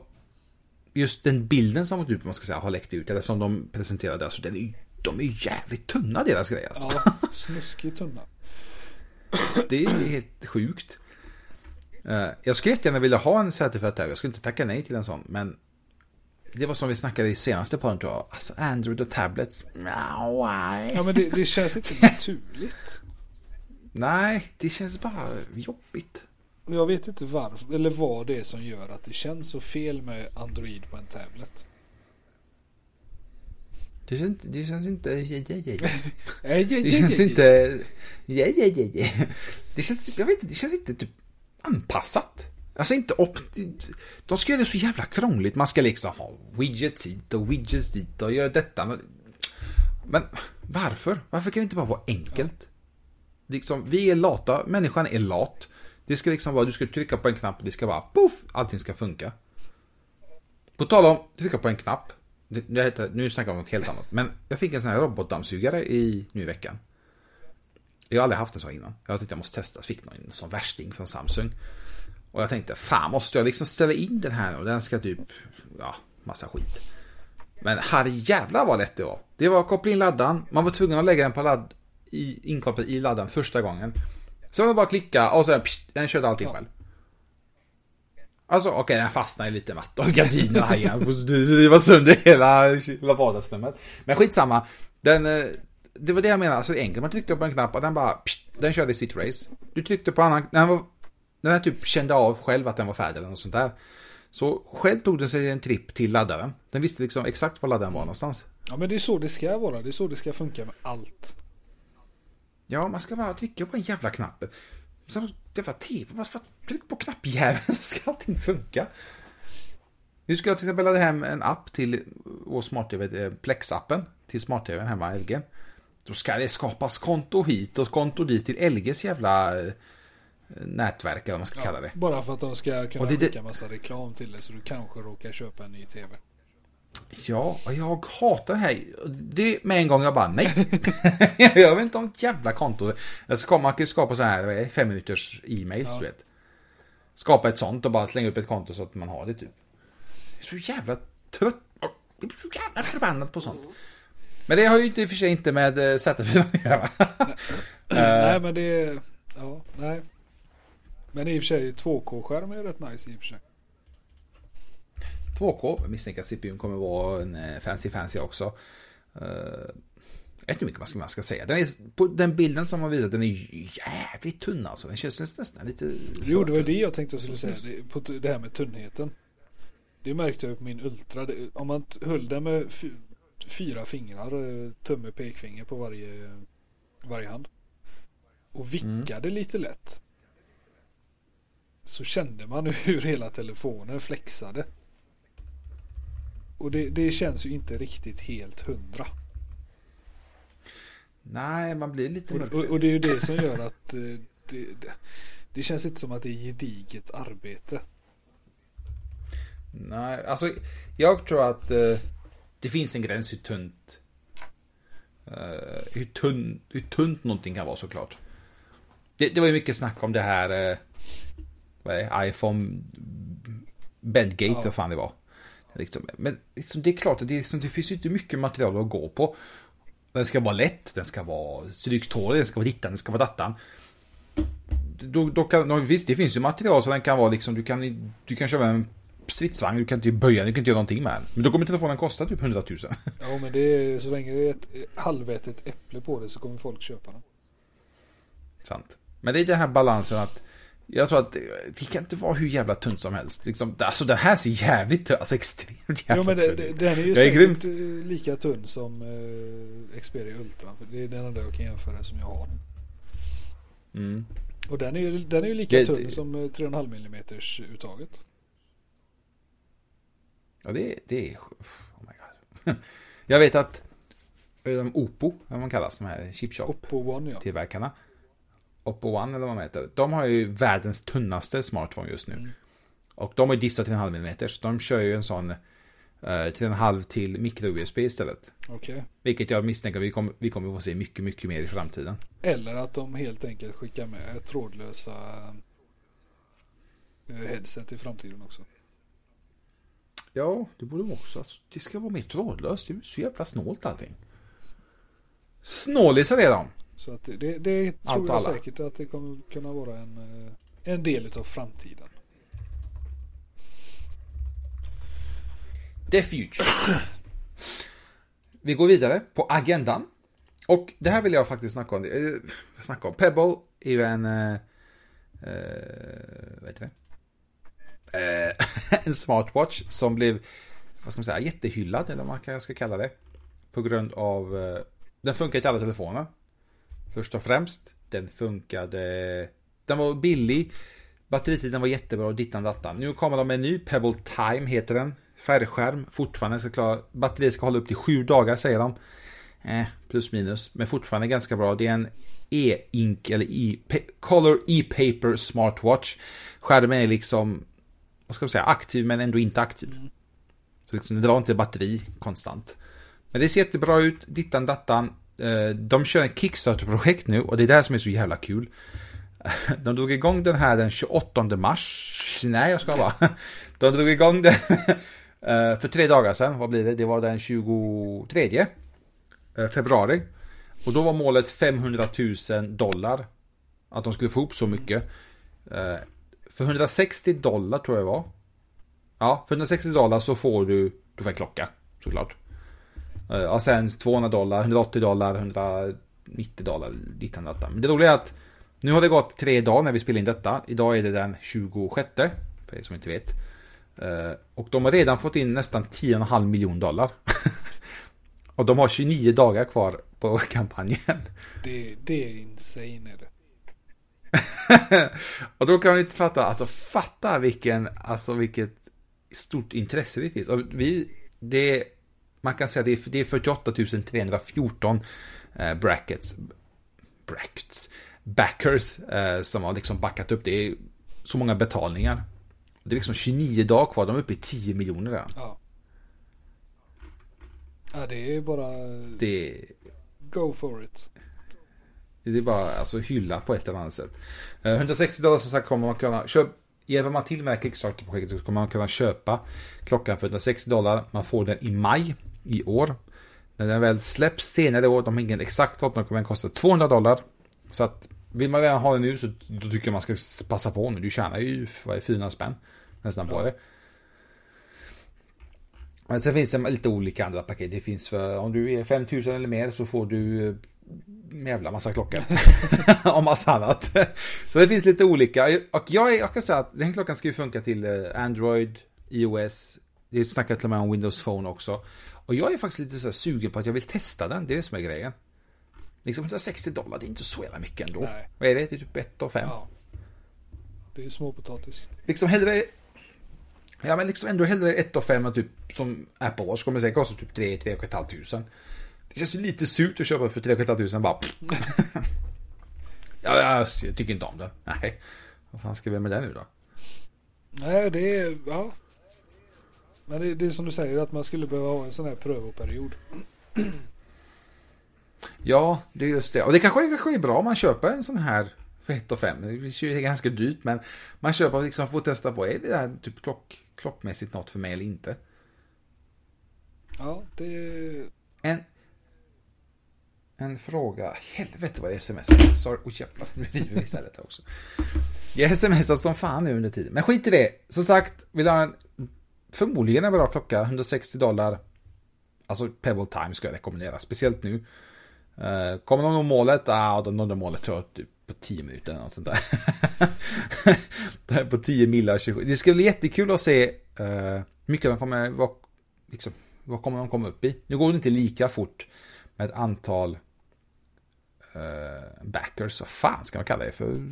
just den bilden som man ska säga, har läckt ut, eller som de presenterade, alltså den är de är jävligt tunna deras grejer alltså. Ja, snuskigt tunna. Det är helt sjukt. Eh, jag skulle jättegärna vilja ha en certifierat där. Jag skulle inte tacka nej till en sån. Men det var som vi snackade i senaste podden tror jag. Alltså Android och tablets. No, ja men det, det känns inte naturligt. Nej, det känns bara jobbigt. Jag vet inte varför, eller vad det är som gör att det känns så fel med Android på en tablet. Det känns, det känns inte... Det känns inte... Det känns, jag vet inte, det känns inte typ anpassat. Alltså inte upp... De ska göra det så jävla krångligt. Man ska liksom ha widgets hit och widgets dit och göra detta. Men varför? Varför kan det inte bara vara enkelt? Liksom, vi är lata, människan är lat. Det ska liksom vara, du ska trycka på en knapp och det ska bara poff, allting ska funka. På tal om trycka på en knapp. Det, nu snackar vi om något helt annat. Men jag fick en sån här robotdammsugare i, nu i veckan. Jag har aldrig haft en sån innan. Jag tänkte jag måste testa. Fick någon sån värsting från Samsung. Och jag tänkte, fan måste jag liksom ställa in den här och den ska typ, ja, massa skit. Men herre jävlar vad lätt det var. Det var att koppla in laddan. Man var tvungen att lägga den på ladd, i, inkopplad i laddan första gången. Så var det bara att klicka och sen, pst, den körde allting själv. Alltså okej, okay, den fastnade i lite vatten och gardiner hajade. Det var sönder hela, hela vardagsrummet. Men skitsamma. Den, eh, det var det jag menade, alltså enkelt. Man tryckte på en knapp och den bara, pst, den körde sitt race. Du tryckte på annan, den var, den här typ kände av själv att den var färdig eller något sånt där. Så själv tog den sig en tripp till laddaren. Den visste liksom exakt var laddaren var någonstans. Ja men det är så det ska vara, det är så det ska funka med allt. Ja, man ska bara trycka på en jävla knapp. Så jävla tv, bara för att trycka på knappjäveln så ska allting funka. Nu ska jag till exempel ladda hem en app till vår smart-tv, eh, Plex-appen till smart-tvn hemma, LG. då ska det skapas konto hit och konto dit till LGs jävla eh, nätverk eller vad man ska kalla det. Bara för att de ska kunna Och det- skicka massa reklam till dig så du kanske råkar köpa en ny tv. Ja, jag hatar det här. Det med en gång jag bara nej. jag vill inte ha ett jävla konto. Jag ska, man kan ju skapa så här fem minuters e-mails du vet. Skapa ett sånt och bara slänga upp ett konto så att man har det typ. Jag är så jävla trött. Jag är så jävla förbannad på sånt. Men det har ju inte i och för sig inte med eh, Z4 att göra. nej men det är... Ja, nej. Men i och för sig 2K-skärm är rätt nice i och för sig. 2K, jag misstänker att CPUn kommer vara en eh, fancy fancy också. Uh, jag vet inte mycket man ska, man ska säga. Den, är, på den bilden som man visat, den är jävligt tunn alltså. Den känns nästan lite... Jo, det var det jag tänkte jag skulle säga. Det, på det här med tunnheten. Det märkte jag på min Ultra. Det, om man höll den med fy, fyra fingrar, eh, tumme, pekfinger på varje, varje hand. Och vickade lite lätt. Så kände man hur hela telefonen flexade. Och det, det känns ju inte riktigt helt hundra. Nej, man blir lite mörk. och, och det är ju det som gör att eh, det, det, det känns inte som att det är gediget arbete. Nej, alltså jag tror att eh, det finns en gräns hur tunt eh, hur, tunn, hur tunt någonting kan vara såklart. Det, det var ju mycket snack om det här eh, vad är det, iPhone Bedgate, Ja. vad fan det var. Liksom, men liksom, det är klart att det, är, liksom, det finns ju inte mycket material att gå på. Den ska vara lätt, den ska vara stryktålig, den ska vara dittan, den ska vara dattan. Då, då kan, då, visst, det finns ju material så den kan vara liksom, du kan, du kan köra en stridsvagn, du kan inte böja du kan inte göra någonting med den. Men då kommer telefonen kosta typ 100 000. Ja men det är så länge det är ett halvätet äpple på det så kommer folk köpa den. Sant. Men det är den här balansen att jag tror att det, det kan inte vara hur jävla tunt som helst. Liksom, alltså det här ser jävligt tunt, alltså extremt jävla Jo men det, ut. den är ju Jag är säkert eh, lika tunn som eh, Xperia Ultra. För det är den enda jag kan jämföra som jag har. Mm. Och den är ju, den är ju lika Det- tunn det- som eh, 3,5 mm uttaget. Ja, det, är- det är... Oh my god. Jag vet att um, Oppo, vad man kallas, de här chipshop Oppo One ja. Oppo One eller vad man heter. De har ju världens tunnaste smartphone just nu. Mm. Och de har ju dissat 3,5 mm. Så de kör ju en sån eh, 3,5 till micro-USB istället. Okej. Vilket jag misstänker vi kommer, vi kommer få se mycket, mycket mer i framtiden. Eller att de helt enkelt skickar med trådlösa eh, headset i framtiden också. Ja, det borde vara också. Alltså, det ska vara mer trådlöst. Det är så jävla snålt allting. Snålisar är de. Så att det, det, det Allt tror och jag alla. säkert att det kommer kunna vara en, eh, en del av framtiden. The Future. Vi går vidare på agendan. Och det här vill jag faktiskt snacka om. Eh, snacka om. Pebble är ju en... Eh, eh, vad heter det? Eh, en smartwatch som blev, vad ska man säga, jättehyllad eller vad man ska kalla det. På grund av, eh, den funkar till alla telefoner. Först och främst, den funkade, den var billig. Batteritiden var jättebra och dittan dattan. Nu kommer de med en ny, Pebble Time heter den. Färgskärm, fortfarande ska klara, batteriet ska hålla upp till sju dagar säger de. Eh, plus minus, men fortfarande ganska bra. Det är en e-ink eller e Color e-paper smartwatch. Skärmen är liksom, vad ska man säga, aktiv men ändå inte aktiv. Så liksom, det drar inte batteri konstant. Men det ser jättebra ut, dittan dattan. Eh, de kör en Kickstarter-projekt nu och det är det här som är så jävla kul. De drog igång den här den 28 mars. Nej, jag ska bara. De drog igång den eh, för tre dagar sedan. Vad blir det? Det var den 23 eh, februari. Och då var målet 500 000 dollar. Att de skulle få ihop så mycket. För 160 dollar tror jag det var. Ja, för 160 dollar så får du, du får en klocka såklart. Eh, Och sen 200 dollar, 180 dollar, 190 dollar, dittan dattan. Men det roliga är att nu har det gått tre dagar när vi spelar in detta. Idag är det den 26, för er som inte vet. Eh, Och de har redan fått in nästan 10,5 miljoner dollar. Och de har 29 dagar kvar på kampanjen. Det, det är insane är det. och då kan man inte fatta, alltså fatta vilken, alltså vilket stort intresse det finns. Och vi, det, man kan säga att det är, det är 48 314 eh, brackets. Brackets. Backers eh, som har liksom backat upp. Det är så många betalningar. Det är liksom 29 dagar kvar. De är uppe i 10 miljoner redan. Ja. Ja, det är bara... Det, Go for it. det är bara alltså hylla på ett eller annat sätt. Eh, 160 dollar som sagt kommer man kunna köpa. Hjälper man till med det här Kickstarter-projektet så kommer man kunna köpa klockan för 160 dollar. Man får den i maj i år. När den väl släpps senare i år, de har ingen exakt datum, kommer den kosta 200 dollar. Så att vill man redan ha den nu så då tycker jag man ska passa på nu. Du tjänar ju vad är, 400 spänn nästan på det. Men sen finns det lite olika andra paket. Det finns för om du är 5000 eller mer så får du en jävla massa klockor. och massa annat. Så det finns lite olika. Och jag, jag kan säga att den klockan ska ju funka till eh, Android, iOS. Det snackar till och med om Windows Phone också. Och jag är faktiskt lite så här sugen på att jag vill testa den. Det är det som är grejen. Liksom 160 dollar, det är inte så jävla mycket ändå. Nej. Vad är det? Det är typ 1 och 5. Ja. Det är småpotatis. Liksom hellre... Ja men liksom ändå hellre 1 och 5 typ som Apple Watch kommer säga kostar typ 3 3 500. Det känns ju lite surt att köpa för 3 500 bara. ja, jag tycker inte om den. Nej. Vad fan ska vi med den nu då? Nej, det är... Ja. Men det, det är som du säger att man skulle behöva ha en sån här prövoperiod. Ja, det är just det. Och det kanske, kanske är bra om man köper en sån här för 1 och 5. Det är ganska dyrt men man köper liksom för att testa på är det här typ klock, klockmässigt något för mig eller inte. Ja, det... En, en fråga. Helvete vad jag smsar. Sorry. Oj jävlar, nu river vi istället också. Jag smsar som fan nu under tiden. Men skit i det. Som sagt, vill ha en förmodligen en bra klocka. 160 dollar. Alltså Pebble Time skulle jag rekommendera. Speciellt nu. Uh, kommer de nå målet? Ja, ah, de nådde målet tror jag typ på 10 minuter eller något sånt där. det här på 10 millar 27. Det skulle bli jättekul att se uh, mycket de kommer, vad, liksom, vad kommer de komma upp i? Nu går det inte lika fort med ett antal uh, backers. Vad fan ska man kalla det för?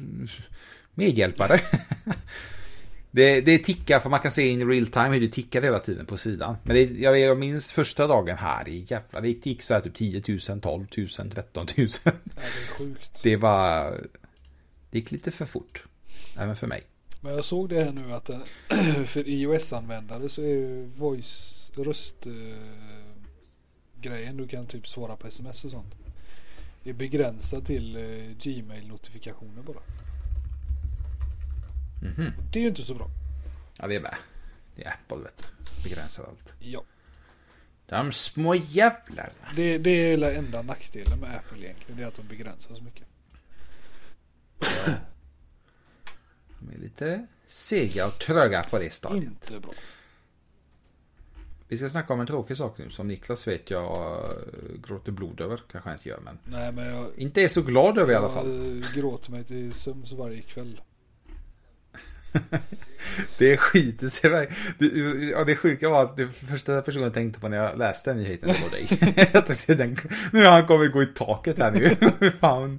Medhjälpare. det, det tickar, för man kan se in real time hur det tickar hela tiden på sidan. Men det, jag, jag minns första dagen här, i jävlar, det gick så här typ 10 000, 12 000, 13 000. Ja, det är sjukt. Det var... Det gick lite för fort. Även för mig. Men jag såg det här nu att den, för iOS-användare så är ju voice röst eh, grejen du kan typ svara på sms och sånt. Det är begränsat till eh, Gmail-notifikationer bara. Mhm. Det är ju inte så bra. Ja, det är med. Det är Apple, vet du. Begränsar allt. Ja. De små jävlarna. Det, det är hela enda nackdelen med Apple egentligen. Det är att de begränsar så mycket. De är lite sega och tröga på det stadiet. Inte bra. Vi ska snacka om en tråkig sak nu som Niklas vet jag äh, gråter blod över. Kanske han inte gör men. Nej men jag, Inte är så glad över i alla fall. jag gråter mig till sömns varje kväll. Det skiter sig iväg. Det, ja, det sjuka var att det första personen jag tänkte på när jag läste den nyheten var dig. Den, nu har han kommit gå i taket här nu. Fan.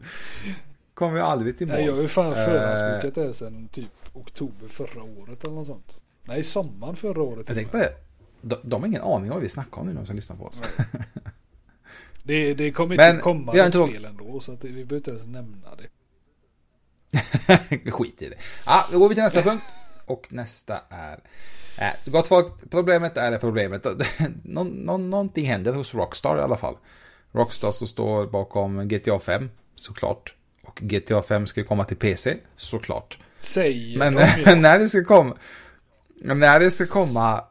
Kommer vi aldrig till mål. Nej jag har ju fan Eh, förhandsbokat det här sedan typ oktober förra året eller något sånt. Nej sommaren förra året. Jag tänkte på det. De, de har ingen aning om vad vi snackar om nu, de som lyssnar på oss. Det, det kommer Men inte komma vi har något spel ändå så att vi behöver inte ens nämna det. Skit i det. Ja, då går vi till nästa punkt. Och nästa är... Äh, gott folk, problemet är det problemet. Nå, nå, någonting händer hos Rockstar i alla fall. Rockstar som står bakom GTA 5, såklart. Och GTA 5 ska komma till PC, såklart. Säger Men de när det ska komma... När det ska komma...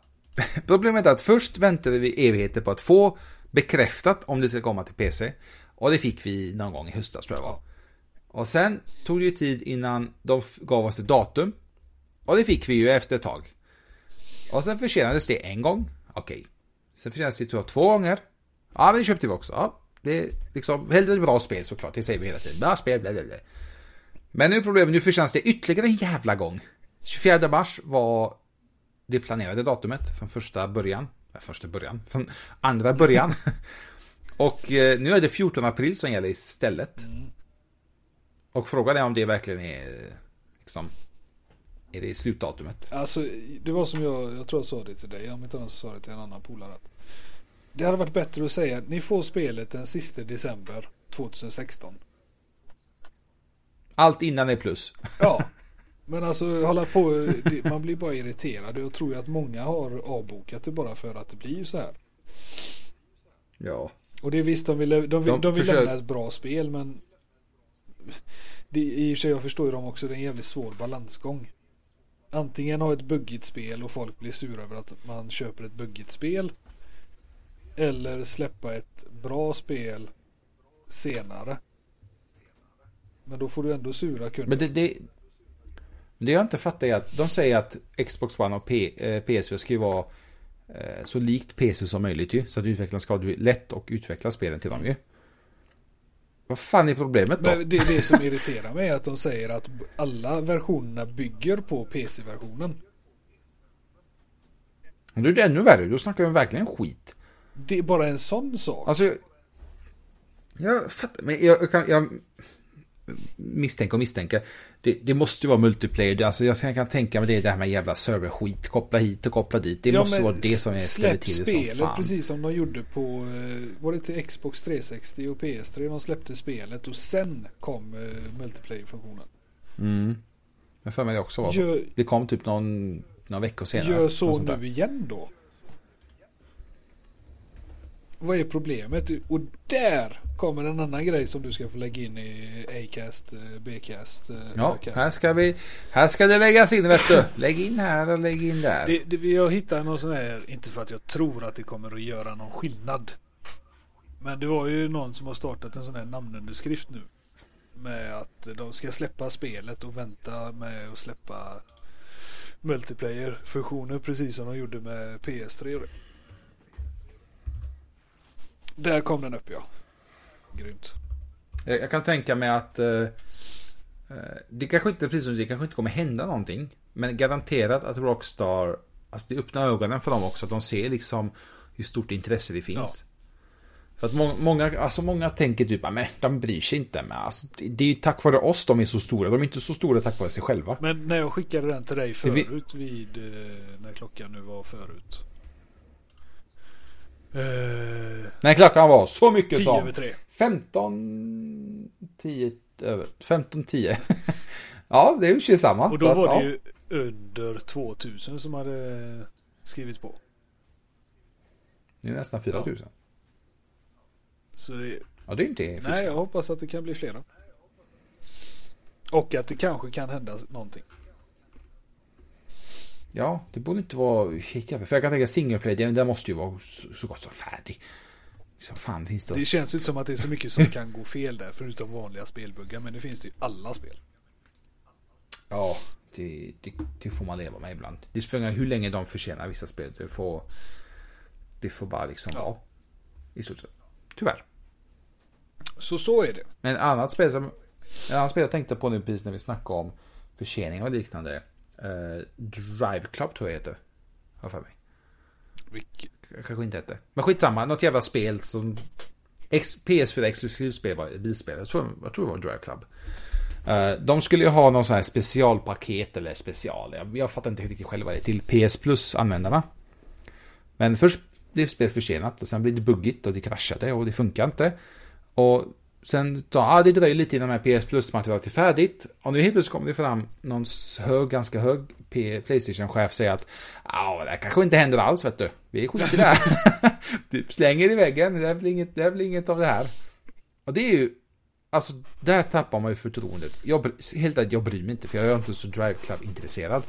Problemet är att först väntade vi evigheter på att få bekräftat om det ska komma till PC. Och det fick vi någon gång i höstas tror jag var. Och sen tog det ju tid innan de gav oss ett datum. Och det fick vi ju efter ett tag. Och sen försenades det en gång. Okej. Sen försenades det tror jag, två gånger. Ja, men det köpte vi också. Ja, det är liksom hellre bra spel såklart. Det säger vi hela tiden. Bra spel, bla, bla, bla. Men nu är problemet, nu förtjänas det ytterligare en jävla gång. 24 mars var det planerade datumet från första början. äh, Första början, från andra början. Och eh, nu är det 14 april som gäller istället. Och frågan är om det verkligen är liksom är det slutdatumet? Alltså det var som jag, jag tror jag sa det till dig, om inte annars så sa det till en annan polare Det hade varit bättre att säga att ni får spelet den sista december 2016. Allt innan är plus. Ja, men alltså hålla på, man blir bara irriterad. Jag tror ju att många har avbokat det bara för att det blir så här. Ja. Och det är visst, de vill, de vill, de De vill försöker- lämna ett bra spel men det, i och för sig jag förstår ju dem också, det är en jävligt svår balansgång. Antingen ha ett buggigt spel och folk blir sura över att man köper ett buggigt spel. Eller släppa ett bra spel senare. Men då får du ändå sura kunder. Men det, det, det jag inte fattar är att de säger att Xbox One och P, eh, PS4 ska ju vara eh, så likt PC som möjligt ju. Så att utvecklarna ska ha lätt att utveckla spelen till dem ju. Vad fan är problemet då? Men det, det som irriterar mig är att de säger att alla versionerna bygger på PC-versionen. Då är det ännu värre, då snackar vi verkligen skit. Det är bara en sån sak. Alltså, jag fattar, men jag, jag, kan, jag misstänker och misstänker. Det, det måste ju vara multiplayer, alltså jag kan, kan tänka mig det, det här med jävla serverskit, koppla hit och koppla dit. Det Ja, måste vara det som är ställer till det som fan. precis som de gjorde på, eh, var det till Xbox 360 och PS3 de släppte spelet och sen kom uh, multiplayer-funktionen. Mm. Jag för mig det också var så. Gör, Det kom typ någon, några veckor senare. gör så där. nu igen då. Vad är problemet? Och där kommer en annan grej som du ska få lägga in i Acast, eh, Bcast, eh, Ja, här ska vi, här ska det läggas in vet du. Lägg in här och lägg in där. Det, det, jag hittar någon sån här, inte för att jag tror att det kommer att göra någon skillnad. Men det var ju någon som har startat en sån här namnunderskrift nu. Med att de ska släppa spelet och vänta med att släppa multiplayer-funktioner precis som de gjorde med PS3 och det. Där kom den upp ja. Grymt. Jag, jag kan tänka mig att eh, eh, det kanske inte, precis som det kanske inte kommer hända någonting. Men garanterat att Rockstar, alltså det öppnar ögonen för dem också. Att de ser liksom hur stort intresse det finns. För att må, många, alltså många tänker typ, men de bryr sig inte. Men alltså, det, är ju tack vare oss de är så stora. De är inte så stora tack vare sig själva. Men när jag skickade den till dig förut vid eh, när klockan nu var förut. Eh, När klockan var så mycket 10 som över 3. 15, 10 över, 15, 10. ja, det är ju samma. Och då att, var ja. det ju under 2000 som hade skrivit på. Det är nästan 4000. Så det, Ja, det är inte fuska. nej, jag hoppas att det kan bli flera. Och att det kanske kan hända någonting. Ja, det borde inte vara helt jävla... För jag kan tänka single play, den, den måste ju vara så, så gott som färdig. Så fan finns det... Det känns ju inte som att det är så mycket som kan gå fel där förutom vanliga spelbuggar. Men det finns det ju i alla spel. Ja, det, det, det får man leva med ibland. Det spelar hur länge de förtjänar vissa spel. Det får... Det får bara liksom Ja. vara. I stort sett. Tyvärr. Så så är det. Men ett annat spel som... Ett annat spel jag tänkte på nu precis när vi snackade om försening och liknande. Uh, Drive Club tror jag heter. Har för mig. Vilk- Kanske inte hette. Men skitsamma, något jävla spel som... Ex, PS4 exklusivspel var bilspel. Jag tror, jag tror det var Drive Club. Eh, de skulle ju ha någon sån här specialpaket eller special. Jag, jag fattar inte riktigt själv vad det är. Till PS Plus användarna. Men först blev spelet försenat och sen blev det buggigt och det kraschade och det funkar inte. Och sen då, ah, det dröjer lite innan de här PS Plus-materialet är färdigt. Och nu helt plötsligt kommer det fram någon hög, ganska hög Playstation-chef säger att ja, det här kanske inte händer alls vet du. Vi skiter i det här. typ slänger i väggen, det är väl inget, det är väl inget av det här. Och det är ju, alltså där tappar man ju förtroendet. Jag, helt ärligt, jag bryr mig inte för jag är inte så Drive Club-intresserad.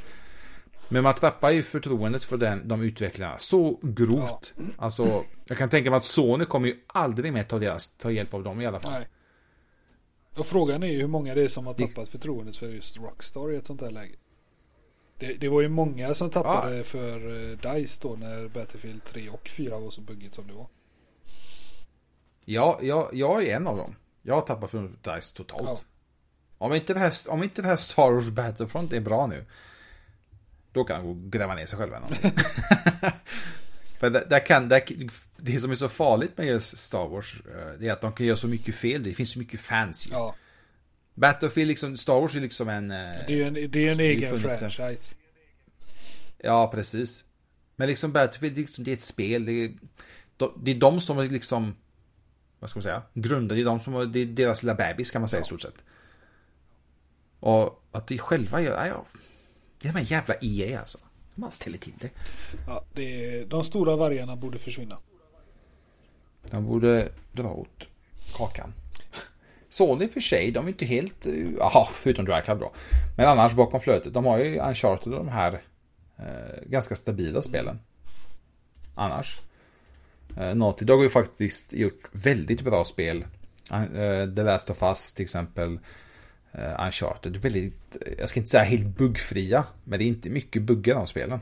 Men man tappar ju förtroendet för den, de utvecklarna så grovt. Alltså, jag kan tänka mig att Sony kommer ju aldrig mer ta, deras, ta hjälp av dem i alla fall. Nej. Och frågan är ju hur många det är som har Det- tappat förtroendet för just Rockstar i ett sånt här läge. Det, det var ju många som tappade för uh, DICE då när Battlefield 3 och 4 var så buggigt som det var. Ja, jag, jag är en av dem. Jag har tappat för DICE totalt. Ja. Om, inte det här, om inte det här Star Wars Battlefront är bra nu. Då kan de gå och gräva ner sig själva. eller. För där, där kan, där, det som är så farligt med just Star Wars, eh, det är att de kan göra så mycket fel. Det finns så mycket fans ju. Ja, Battlefield, liksom, Star Wars är liksom en... eh, det är ju en, det är en det är egen franchise. Ja, precis. Men liksom Battlefield, liksom, det är ett spel. Det är, de- det är de som liksom vad ska man säga, grundade i dem som det är deras lilla bebis kan man säga i stort sett. Och att de själva gör, ja, det är de här jävla EA alltså. Man ställer till det. Ja, det är, de stora vargarna borde försvinna. De borde dra åt kakan. Sony för sig, de är inte helt, jaha, förutom Dry Club då. Men annars bakom flötet, de har ju Uncharted och de här eh, ganska stabila spelen. Annars. Eh, Naughty Dog har ju faktiskt gjort väldigt bra spel. Uh, The Last of Us till exempel. Uh, Uncharted. Väldigt, jag ska inte säga helt buggfria. Men det är inte mycket buggar de spelen.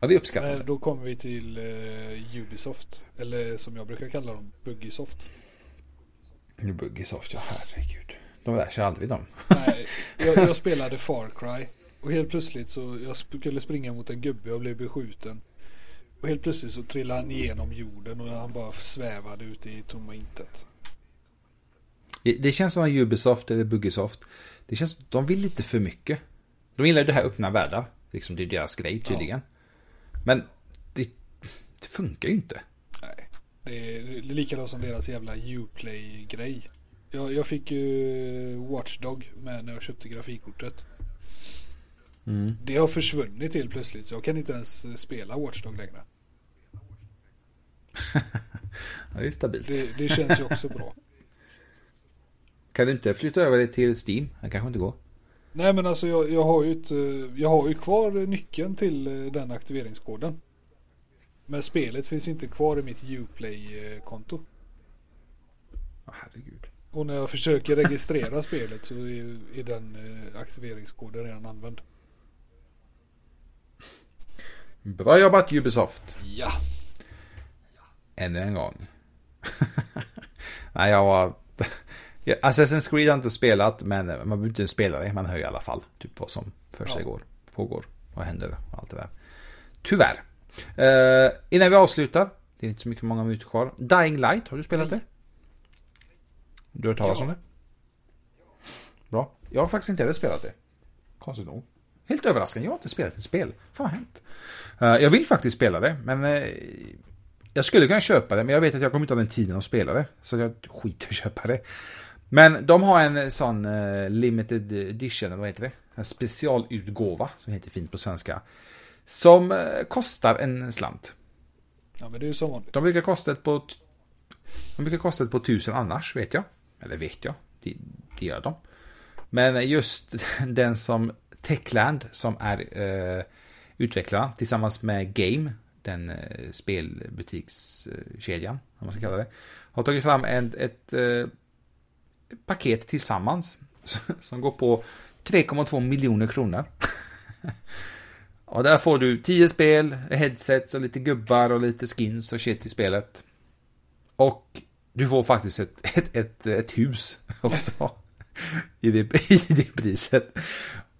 Ja, det är uppskattat. Då kommer vi till uh, Ubisoft. Eller som jag brukar kalla dem, Buggisoft. Buggisoft, ja herregud. De lär sig aldrig dem. Nej, jag, jag spelade Far Cry. Och helt plötsligt så jag skulle springa mot en gubbe och blev beskjuten. Och helt plötsligt så trillade han igenom jorden och han bara svävade ute i tomma intet. Det känns som Ubisoft eller Buggisoft. Det känns de vill lite för mycket. De gillar det här öppna världar. Liksom det är deras grej tydligen. Ja. Men det, det, funkar ju inte. Nej. Det är, det är likadant som deras jävla Uplay-grej. Jag, jag fick ju Watchdog med när jag köpte grafikkortet. Mm. Det har försvunnit helt plötsligt. Så jag kan inte ens spela Watchdog längre. ja, det är stabilt. Det, det, känns ju också bra. Kan du inte flytta över det till Steam? Det kanske inte går. Nej men alltså jag, jag, har ju ett, jag har ju kvar nyckeln till eh, den aktiveringskoden. Men spelet finns inte kvar i mitt Uplay-konto. Oh, herregud. Och när jag försöker registrera spelet så är, är den eh, aktiveringskoden redan använd. Bra jobbat Ubisoft. Ja. Ännu en gång. Nej, jag var... Assassin's Creed har inte spelat, men man behöver inte spela det. Man hör i alla fall typ vad som för sig ja. går, pågår, vad händer och allt det där. Tyvärr. Uh, innan vi avslutar, det är inte så mycket många minuter kvar. Dying Light, har du spelat Nej. det? Du har hört talas ja. om det? Bra. Jag har faktiskt inte heller spelat det. Konstigt nog. Helt överraskande, jag har inte spelat ett spel. Fan vad hänt? Uh, jag vill faktiskt spela det, men uh, jag skulle kunna köpa det, men jag vet att jag kommer inte ha den tiden att spela det. Så jag skiter i att köpa det. Men de har en sån uh, limited edition, eller vad heter det? En specialutgåva, som heter fint på svenska. Som kostar en slant. Ja, men det är ju som vanligt. De brukar kosta ett på... De brukar kosta ett på tusen annars, vet jag. Eller vet jag. Det, det gör de. Men just den som Techland som är eh, utvecklare tillsammans med Game, den eh, spelbutikskedjan, om man ska kalla det, har tagit fram en, ett eh, paket tillsammans som går på 3,2 miljoner kronor. och där får du 10 spel, headsets och lite gubbar och lite skins och shit i spelet. Och du får faktiskt ett, ett, ett, ett hus också. I det, I det priset.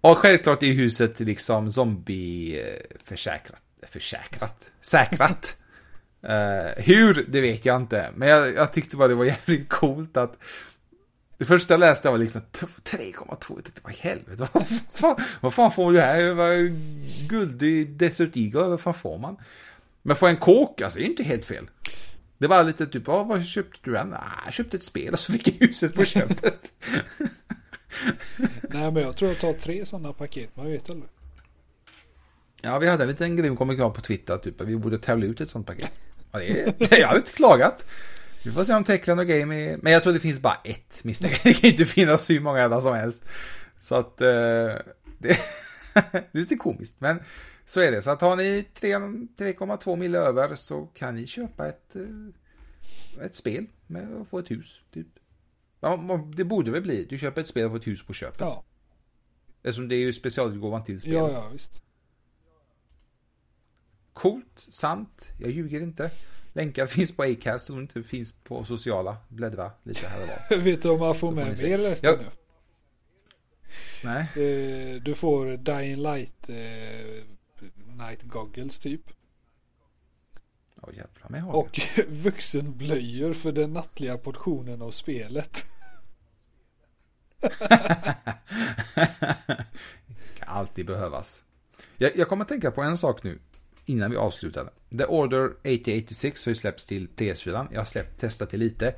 Och självklart är huset liksom zombie-försäkrat. Försäkrat? Säkrat. uh, hur, det vet jag inte. Men jag, jag, tyckte bara det var jävligt coolt att det första jag läste var liksom 3,2. Vad i helvete? Vad fan, vad fan får du här? Guld i Desert Eagle? Vad fan får man? Men få en kåk, alltså det är inte helt fel. Det var lite typ, vad köpte du? Nej, jag köpte ett spel och så fick jag huset på köpet. Nej men jag tror jag tar tre sådana paket, man vet aldrig. Ja, vi hade en liten grym kommentar på Twitter, typ att vi borde tävla ut ett sådant paket. Ja, det är, jag hade inte klagat. Vi får se om Techland och Game är... Men jag tror det finns bara ett misstänkt. Det kan inte finnas hur många andra som helst. Så att... Eh, det, är lite komiskt, men så är det. Så att har ni 3,2 mil över så kan ni köpa ett, eh, ett spel med att få ett hus, typ. Det borde väl bli. Du köper ett spel och får ett hus på köpet. Ja. Eftersom det är ju specialutgåvan till spelet. Ja, ja, visst. Coolt, sant, jag ljuger inte. Länkar finns på Acast och inte finns på sociala. Bläddra lite här och var. Vet du om man får Så med mer resten ja. nu? Nej. Eh, du får Dying Light eh, Night Goggles typ. Oh, jävlar, och vuxenblöjor för den nattliga portionen av spelet. kan alltid behövas. Jag, jag kommer att tänka på en sak nu. innan vi avslutar. The Order 8086 har ju släppts till PS4. Jag har släppt, testat det lite.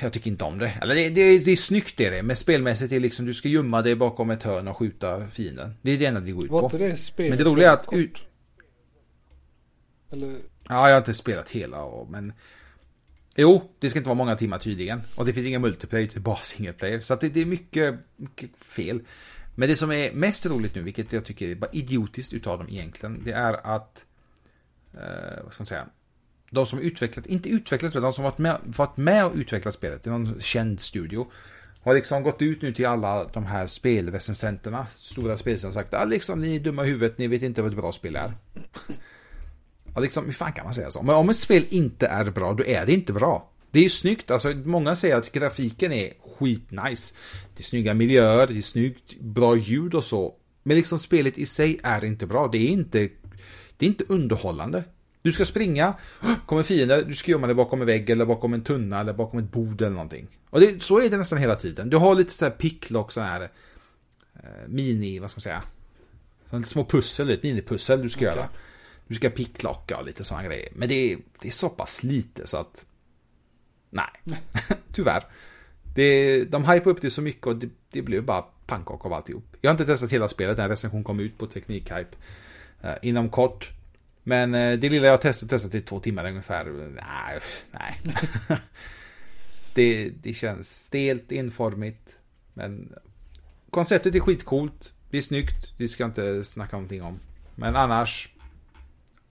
Jag tycker inte om det. Eller det, det, det är snyggt det är det. Men spelmässigt är det liksom du ska gömma dig bakom ett hörn och skjuta fienden. Det är det enda det går ut på. det Men det roliga är att... Ut... Eller, Ja, jag har inte spelat hela och, men... Jo, det ska inte vara många timmar tydligen. Och det finns inga multiplayer, det är bara single player. Så att det, det är mycket, mycket fel. Men det som är mest roligt nu, vilket jag tycker är bara idiotiskt utav dem egentligen, det är att... Eh, vad ska man säga? De som utvecklat, inte utvecklat spelet, de som varit med, varit med och utvecklat spelet, i någon känd studio. Har liksom gått ut nu till alla de här spelrecensenterna, stora spelare och sagt att liksom, ni är dumma i huvudet, ni vet inte vad ett bra spel är. Ja, liksom, hur fan kan man säga så? Men om ett spel inte är bra, då är det inte bra. Det är ju snyggt, alltså många säger att grafiken är skitnice. Det är snygga miljöer, det är snyggt, bra ljud och så. Men liksom spelet i sig är inte bra, det är inte, det är inte underhållande. Du ska springa, kommer fiender, du ska gömma dig bakom en vägg eller bakom en tunna eller bakom ett bord eller någonting. Och det, så är det nästan hela tiden. Du har lite så här picklock, så här eh, mini, vad ska man säga? Sådana små pussel, ett minipussel du ska göra. Du ska picklocka och lite sådana grejer. Men det är, det är så pass lite så att... Nej, tyvärr. Det, de hypar upp det så mycket och det, det blev bara pannkaka av alltihop. Jag har inte testat hela spelet, den här recension kom ut på Teknikhype inom kort. Men eh, det lilla jag testat, testat i två timmar ungefär. Nej, nej. det, det känns stelt, enformigt. Men konceptet är skitcoolt. Det är snyggt, det ska jag inte snacka någonting om. Men annars,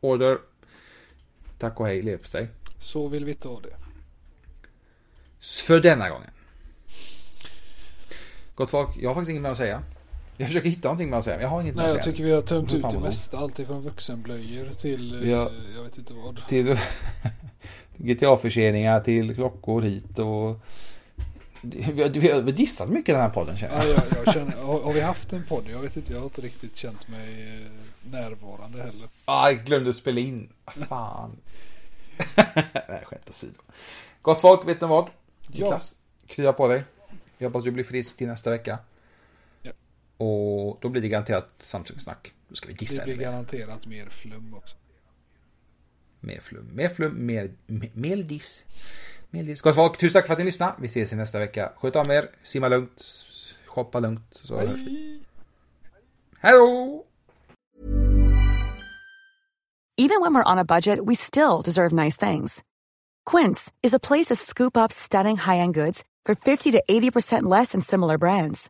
Order. Tack och hej leverpastej. så vill vi ha det. För denna gången. Gott folk, jag har faktiskt inget mer att säga. Jag försöker hitta någonting säga, men jag har inget mer Nej, jag tycker vi har tömt ut det mesta. Allt ifrån vuxenblöjor till eh, Ja. jag vet inte vad. Till GTA-förseningar, till klockor hit och... Vi har, vi har dissat mycket den här podden känner Ja, jag. jag, jag känner, har, har vi haft en podd? Jag vet inte, jag har inte riktigt känt mig eh, närvarande heller. Ah, jag glömde spela in. Ah, Fan. Nej, skämt åsido. Gott folk, vet ni vad? Niklas, krya på dig. Jag hoppas du blir frisk till nästa vecka. Och då blir det garanterat Samsung-snack. Då ska vi Det dissa blir det mer. garanterat mer flum också. Mer flum, mer flum, mer, mer, mer diss. Mer diss. Gott folk, tusen tack för att ni lyssnade. Vi ses i nästa vecka. Sköt om er, simma lugnt, shoppa lugnt, så hörs vi. Hej då! Even when we're on a budget, we still deserve nice things. Quince is a place to scoop up stunning high-end goods for 50 to 80% less than similar brands.